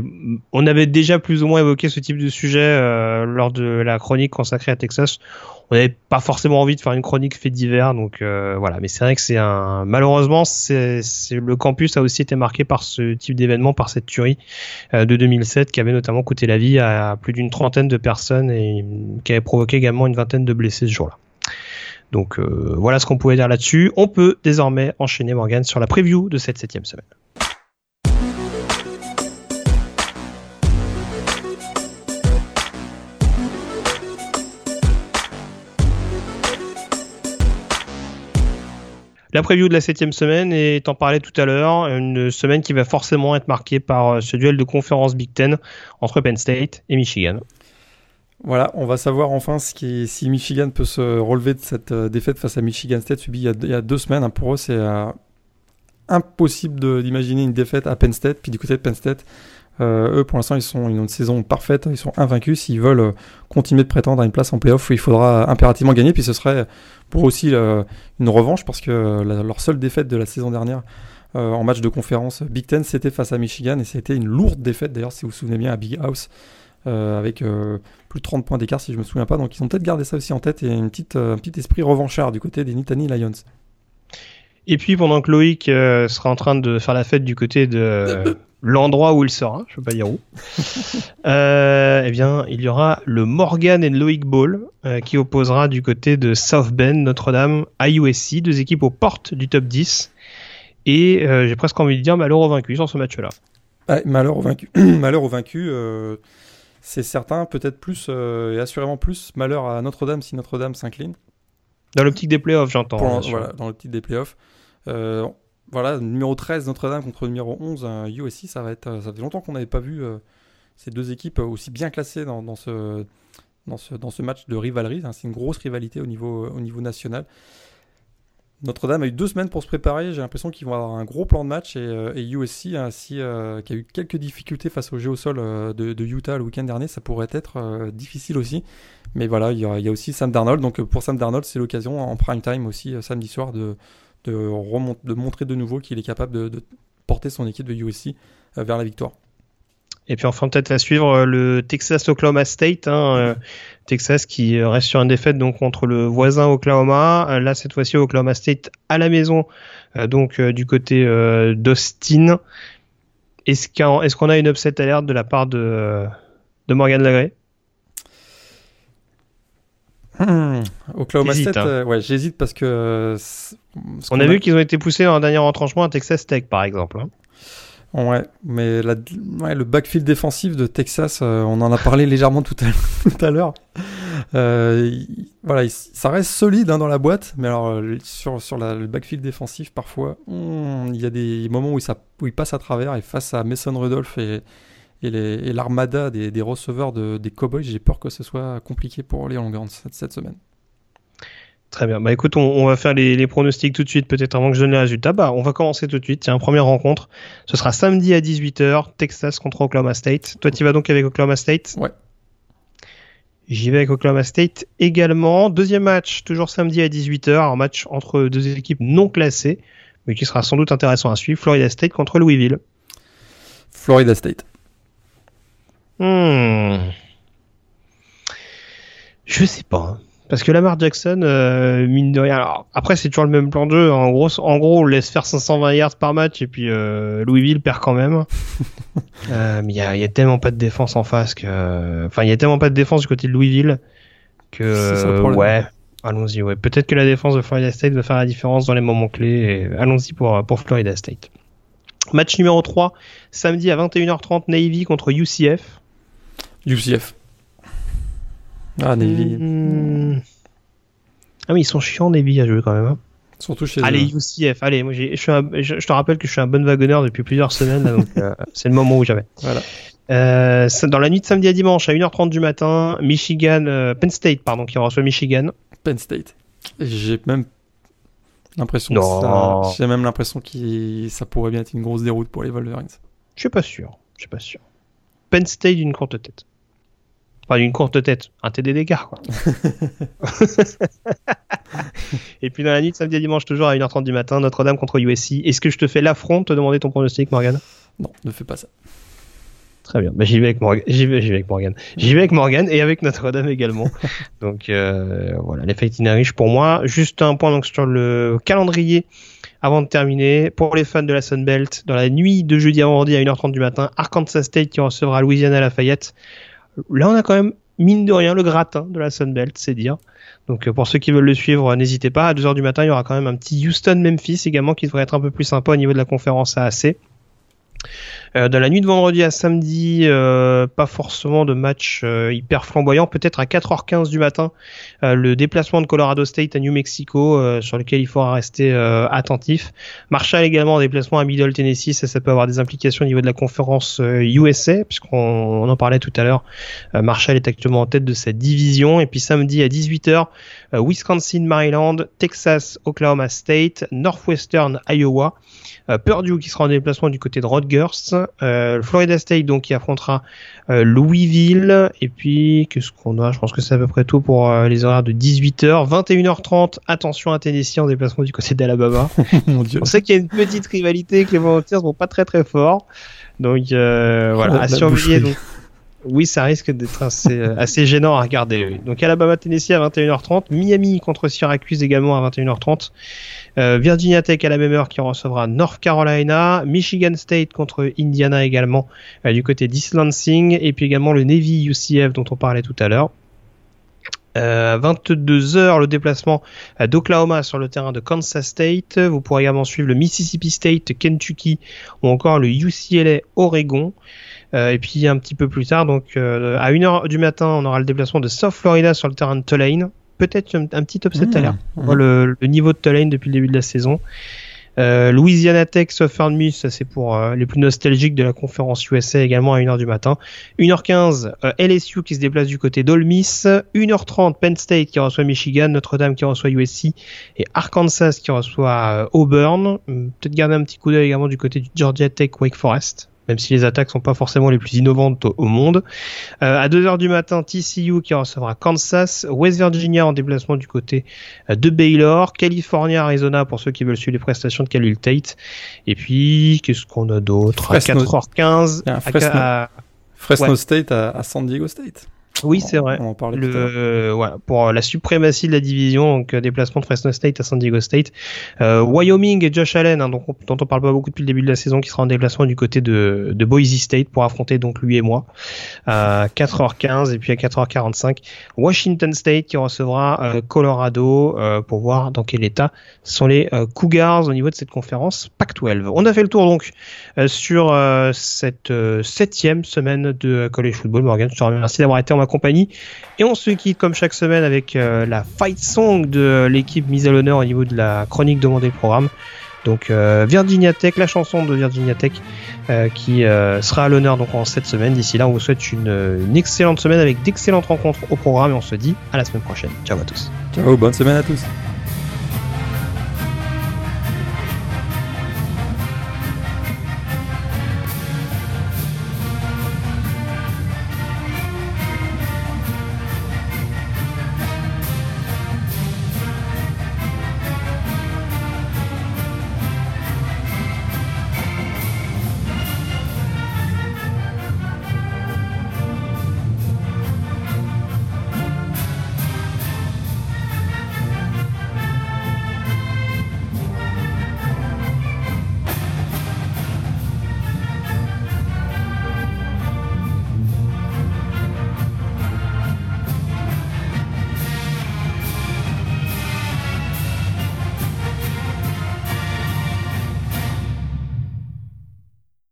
on avait déjà plus ou moins évoqué ce type de sujet euh, lors de la chronique consacrée à Texas on n'avait pas forcément envie de faire une chronique fait divers, donc euh, voilà. Mais c'est vrai que c'est un malheureusement, c'est le campus a aussi été marqué par ce type d'événement, par cette tuerie euh, de 2007 qui avait notamment coûté la vie à plus d'une trentaine de personnes et qui avait provoqué également une vingtaine de blessés ce jour-là. Donc euh, voilà ce qu'on pouvait dire là-dessus. On peut désormais enchaîner Morgan sur la preview de cette septième semaine. La preview de la septième semaine, et t'en parlais tout à l'heure, une semaine qui va forcément être marquée par euh, ce duel de conférence Big Ten entre Penn State et Michigan. Voilà, on va savoir enfin si, Michigan peut se relever de cette euh, défaite face à Michigan State subie il y a, deux semaines. Hein, pour eux, c'est euh, impossible d'imaginer une défaite à Penn State. Puis du côté de Penn State, eux, pour l'instant, ils, sont, ils ont une saison parfaite, ils sont invaincus. S'ils veulent continuer de prétendre à une place en playoff, il faudra impérativement gagner. Puis ce serait pour aussi une revanche parce que leur seule défaite de la saison dernière en match de conférence Big Ten, c'était face à Michigan et c'était une lourde défaite d'ailleurs, si vous vous souvenez bien, à Big House. avec plus de 30 points d'écart si je me souviens pas. Donc ils ont peut-être gardé ça aussi en tête et une petite, un petit esprit revanchard du côté des Nittany Lions. Et puis pendant que Loïc euh, sera en train de faire la fête du côté de l'endroit où il sera, je peux pas dire où, euh, eh bien il y aura le Morgan et Loïc Ball euh, qui opposera du côté de South Bend, Notre-Dame, à USC, deux équipes aux portes du top 10. Et j'ai presque envie de dire malheur au vaincu sur ce match-là. malheur au vaincu. malheur au vaincu c'est certain, peut-être plus et assurément plus malheur à Notre-Dame si Notre-Dame s'incline. Dans l'optique des playoffs, j'entends. Voilà, dans l'optique des playoffs. Euh, voilà, numéro 13 Notre-Dame contre numéro 11 USC, ça va être, euh, ça fait longtemps qu'on n'avait pas vu euh, ces deux équipes aussi bien classées dans, ce, dans, ce, dans ce match de rivalerie. Hein. C'est une grosse rivalité au niveau, au niveau national. Notre-Dame a eu deux semaines pour se préparer. J'ai l'impression qu'ils vont avoir un gros plan de match et, USC, ainsi, qui a eu quelques difficultés face au jeu de, Utah le week-end dernier, ça pourrait être difficile aussi. Mais voilà, il y, a, aussi Sam Darnold. Donc pour Sam Darnold, c'est l'occasion en prime time aussi samedi soir de, de, de montrer de nouveau qu'il est capable de, porter son équipe de USC euh, vers la victoire. Et puis enfin peut-être à suivre euh, le Texas Oklahoma State, hein, euh, Texas qui reste sur une défaite donc contre le voisin Oklahoma. là cette fois-ci Oklahoma State à la maison, donc du côté d'Austin. Est-ce qu'on a une upset alerte de la part de, de Morgan Lagré? Hmm. Oklahoma State, hein. ouais, j'hésite parce que. Euh, on a, vu qu'ils ont été poussés dans un dernier retranchement à Texas Tech, par exemple. Hein. Ouais, mais le backfield défensif de Texas, euh, on en a parlé légèrement tout à, l'heure. voilà, ça reste solide hein, dans la boîte, mais alors sur, sur le backfield défensif, parfois, hmm, il y a des moments où, ça, où il passe à travers et face à Mason Rudolph et, et l'armada des, receveurs des Cowboys, j'ai peur que ce soit compliqué pour les Longhorns cette, semaine. Très bien. Bah écoute, on, va faire les, pronostics tout de suite, peut-être avant que je donne les résultats. Bah, on va commencer tout de suite. C'est une première rencontre. Ce sera samedi à 18h, Texas contre Oklahoma State. Toi, tu vas donc avec Oklahoma State? Ouais. J'y vais avec Oklahoma State également. Deuxième match, toujours samedi à 18h, un match entre deux équipes non classées, mais qui sera sans doute intéressant à suivre. Florida State contre Louisville. Florida State. Hmm. Je sais pas. Parce que Lamar Jackson, euh, mine de rien. Alors, après, c'est toujours le même plan de jeu. En gros, en gros, on laisse faire 520 yards par match et puis euh, Louisville perd quand même. euh, mais il y a, y a, tellement pas de défense en face que. Enfin, il y a tellement pas de défense du côté de Louisville que. ouais. Allons-y, ouais. Peut-être que la défense de Florida State va faire la différence dans les moments clés. Allons-y pour, pour Florida State. Match numéro 3, samedi à 21h30, Navy contre UCF. UCF. Ah, Navy. Hmm. Ah oui, ils sont chiants Navy à jouer quand même. Hein. Surtout chez Allez, UCF, allez, moi je, je, te rappelle que je suis un bon wagonneur depuis plusieurs semaines, donc euh, c'est le moment où j'avais. Voilà. Euh, dans la nuit de samedi à dimanche à 1h30 du matin, Michigan, euh, Penn State, pardon, qui reçoit Michigan. Penn State. J'ai même l'impression que j'ai même l'impression que ça pourrait bien être une grosse déroute pour les Wolverines. Je suis pas sûr, je suis pas sûr. Penn State d'une courte tête. Enfin, une courte tête, un TD d'écart, quoi. et puis dans la nuit de samedi à dimanche, toujours à 1h30 du matin, Notre-Dame contre USC. Est-ce que je te fais l'affront de te demander ton pronostic, Morgan Non, ne fais pas ça. Très bien. Bah, j'y vais avec Morgan. J'y vais, avec Morgan. J'y vais avec Morgan et avec Notre-Dame également. donc euh, voilà, l'effet riche pour moi. Juste un point donc sur le calendrier avant de terminer. Pour les fans de la Sunbelt, dans la nuit de jeudi à vendredi à 1h30 du matin, Arkansas State qui recevra Louisiana Lafayette. Là, on a quand même, mine de rien, le gratin de la Sunbelt, c'est dire. Donc euh, pour ceux qui veulent le suivre, n'hésitez pas. À 2h du matin, il y aura quand même un petit Houston-Memphis également qui devrait être un peu plus sympa au niveau de la conférence AAC. Euh, dans la nuit de vendredi à samedi, euh, pas forcément de match euh, hyper flamboyant. Peut-être à 4h15 du matin, le déplacement de Colorado State à New Mexico, sur lequel il faudra rester attentif. Marshall également en déplacement à Middle Tennessee, ça, ça peut avoir des implications au niveau de la conférence USA, puisqu'on en parlait tout à l'heure. Marshall est actuellement en tête de cette division. Et puis samedi à 18h, Wisconsin, Maryland, Texas, Oklahoma State, Northwestern, Iowa. Purdue qui sera en déplacement du côté de Rutgers Euh, Florida State donc qui affrontera euh, Louisville. Et puis qu'est-ce qu'on a? Je pense que c'est à peu près tout pour euh, les horaires de 18h, 21h30. Attention à Tennessee en déplacement du côté d'Alabama. Mon Dieu. On sait qu'il y a une petite rivalité que les Volunteers vont pas très très fort. Donc euh, voilà, La à surveiller. Donc, oui, ça risque d'être assez, euh, assez gênant à regarder. oui. Donc Alabama Tennessee à 21h30, Miami contre Syracuse également à 21h30, euh, Virginia Tech à la même heure qui recevra North Carolina, Michigan State contre Indiana également euh, du côté d'East Lansing et puis également le Navy UCF dont on parlait tout à l'heure. Euh, 22h le déplacement d'Oklahoma sur le terrain de Kansas State. Vous pourrez également suivre le Mississippi State, Kentucky ou encore le UCLA Oregon. Euh, et puis un petit peu plus tard, donc euh, à 1h du matin, on aura le déplacement de South Florida sur le terrain de Tulane. Peut-être un, un petit upset à l'air. On voit le, le niveau de Tulane depuis le début de la saison. Euh, Louisiana Tech, Southern Miss, ça c'est pour euh, les plus nostalgiques de la conférence USA également à 1h du matin. 1h15, euh, LSU qui se déplace du côté d'Ole Miss. 1h30, Penn State qui reçoit Michigan, Notre-Dame qui reçoit USC et Arkansas qui reçoit euh, Auburn. Hum, Peut-être garder un petit coup d'œil également du côté du Georgia Tech, Wake Forest. Même si les attaques sont pas forcément les plus innovantes au, au monde. Euh, à 2h du matin, TCU qui recevra Kansas, West Virginia en déplacement du côté euh, de Baylor, California, Arizona pour ceux qui veulent suivre les prestations de Khalil Tate. Et puis, qu'est-ce qu'on a d'autre? À Fresno. 4h15, Il y a un à- Fresno. à- Fresno Ouais. State à, à San Diego State. Oui, c'est vrai. On en parlait. Le, voilà, pour la suprématie de la division, donc euh, déplacement de Fresno State à San Diego State. Euh, Wyoming et Josh Allen, hein, donc, on- dont on parle pas beaucoup depuis le début de la saison, qui sera en déplacement du côté de, de Boise State pour affronter donc lui et moi à 4h15 et puis à 4h45 Washington State qui recevra euh, Colorado euh, pour voir dans quel état sont les euh, Cougars au niveau de cette conférence Pac-12. On a fait le tour donc euh, sur euh, cette euh, septième semaine de College Football. Morgan, je te remercie d'avoir été en ma compagnie. Et on se quitte comme chaque semaine avec euh, la fight song de l'équipe mise à l'honneur au niveau de la chronique demandée le programme. Donc euh, Virginia Tech, la chanson de Virginia Tech euh, qui euh, sera à l'honneur donc en cette semaine. D'ici là, on vous souhaite une, une excellente semaine avec d'excellentes rencontres au programme et on se dit à la semaine prochaine. Ciao à tous. Ciao, bonne semaine à tous.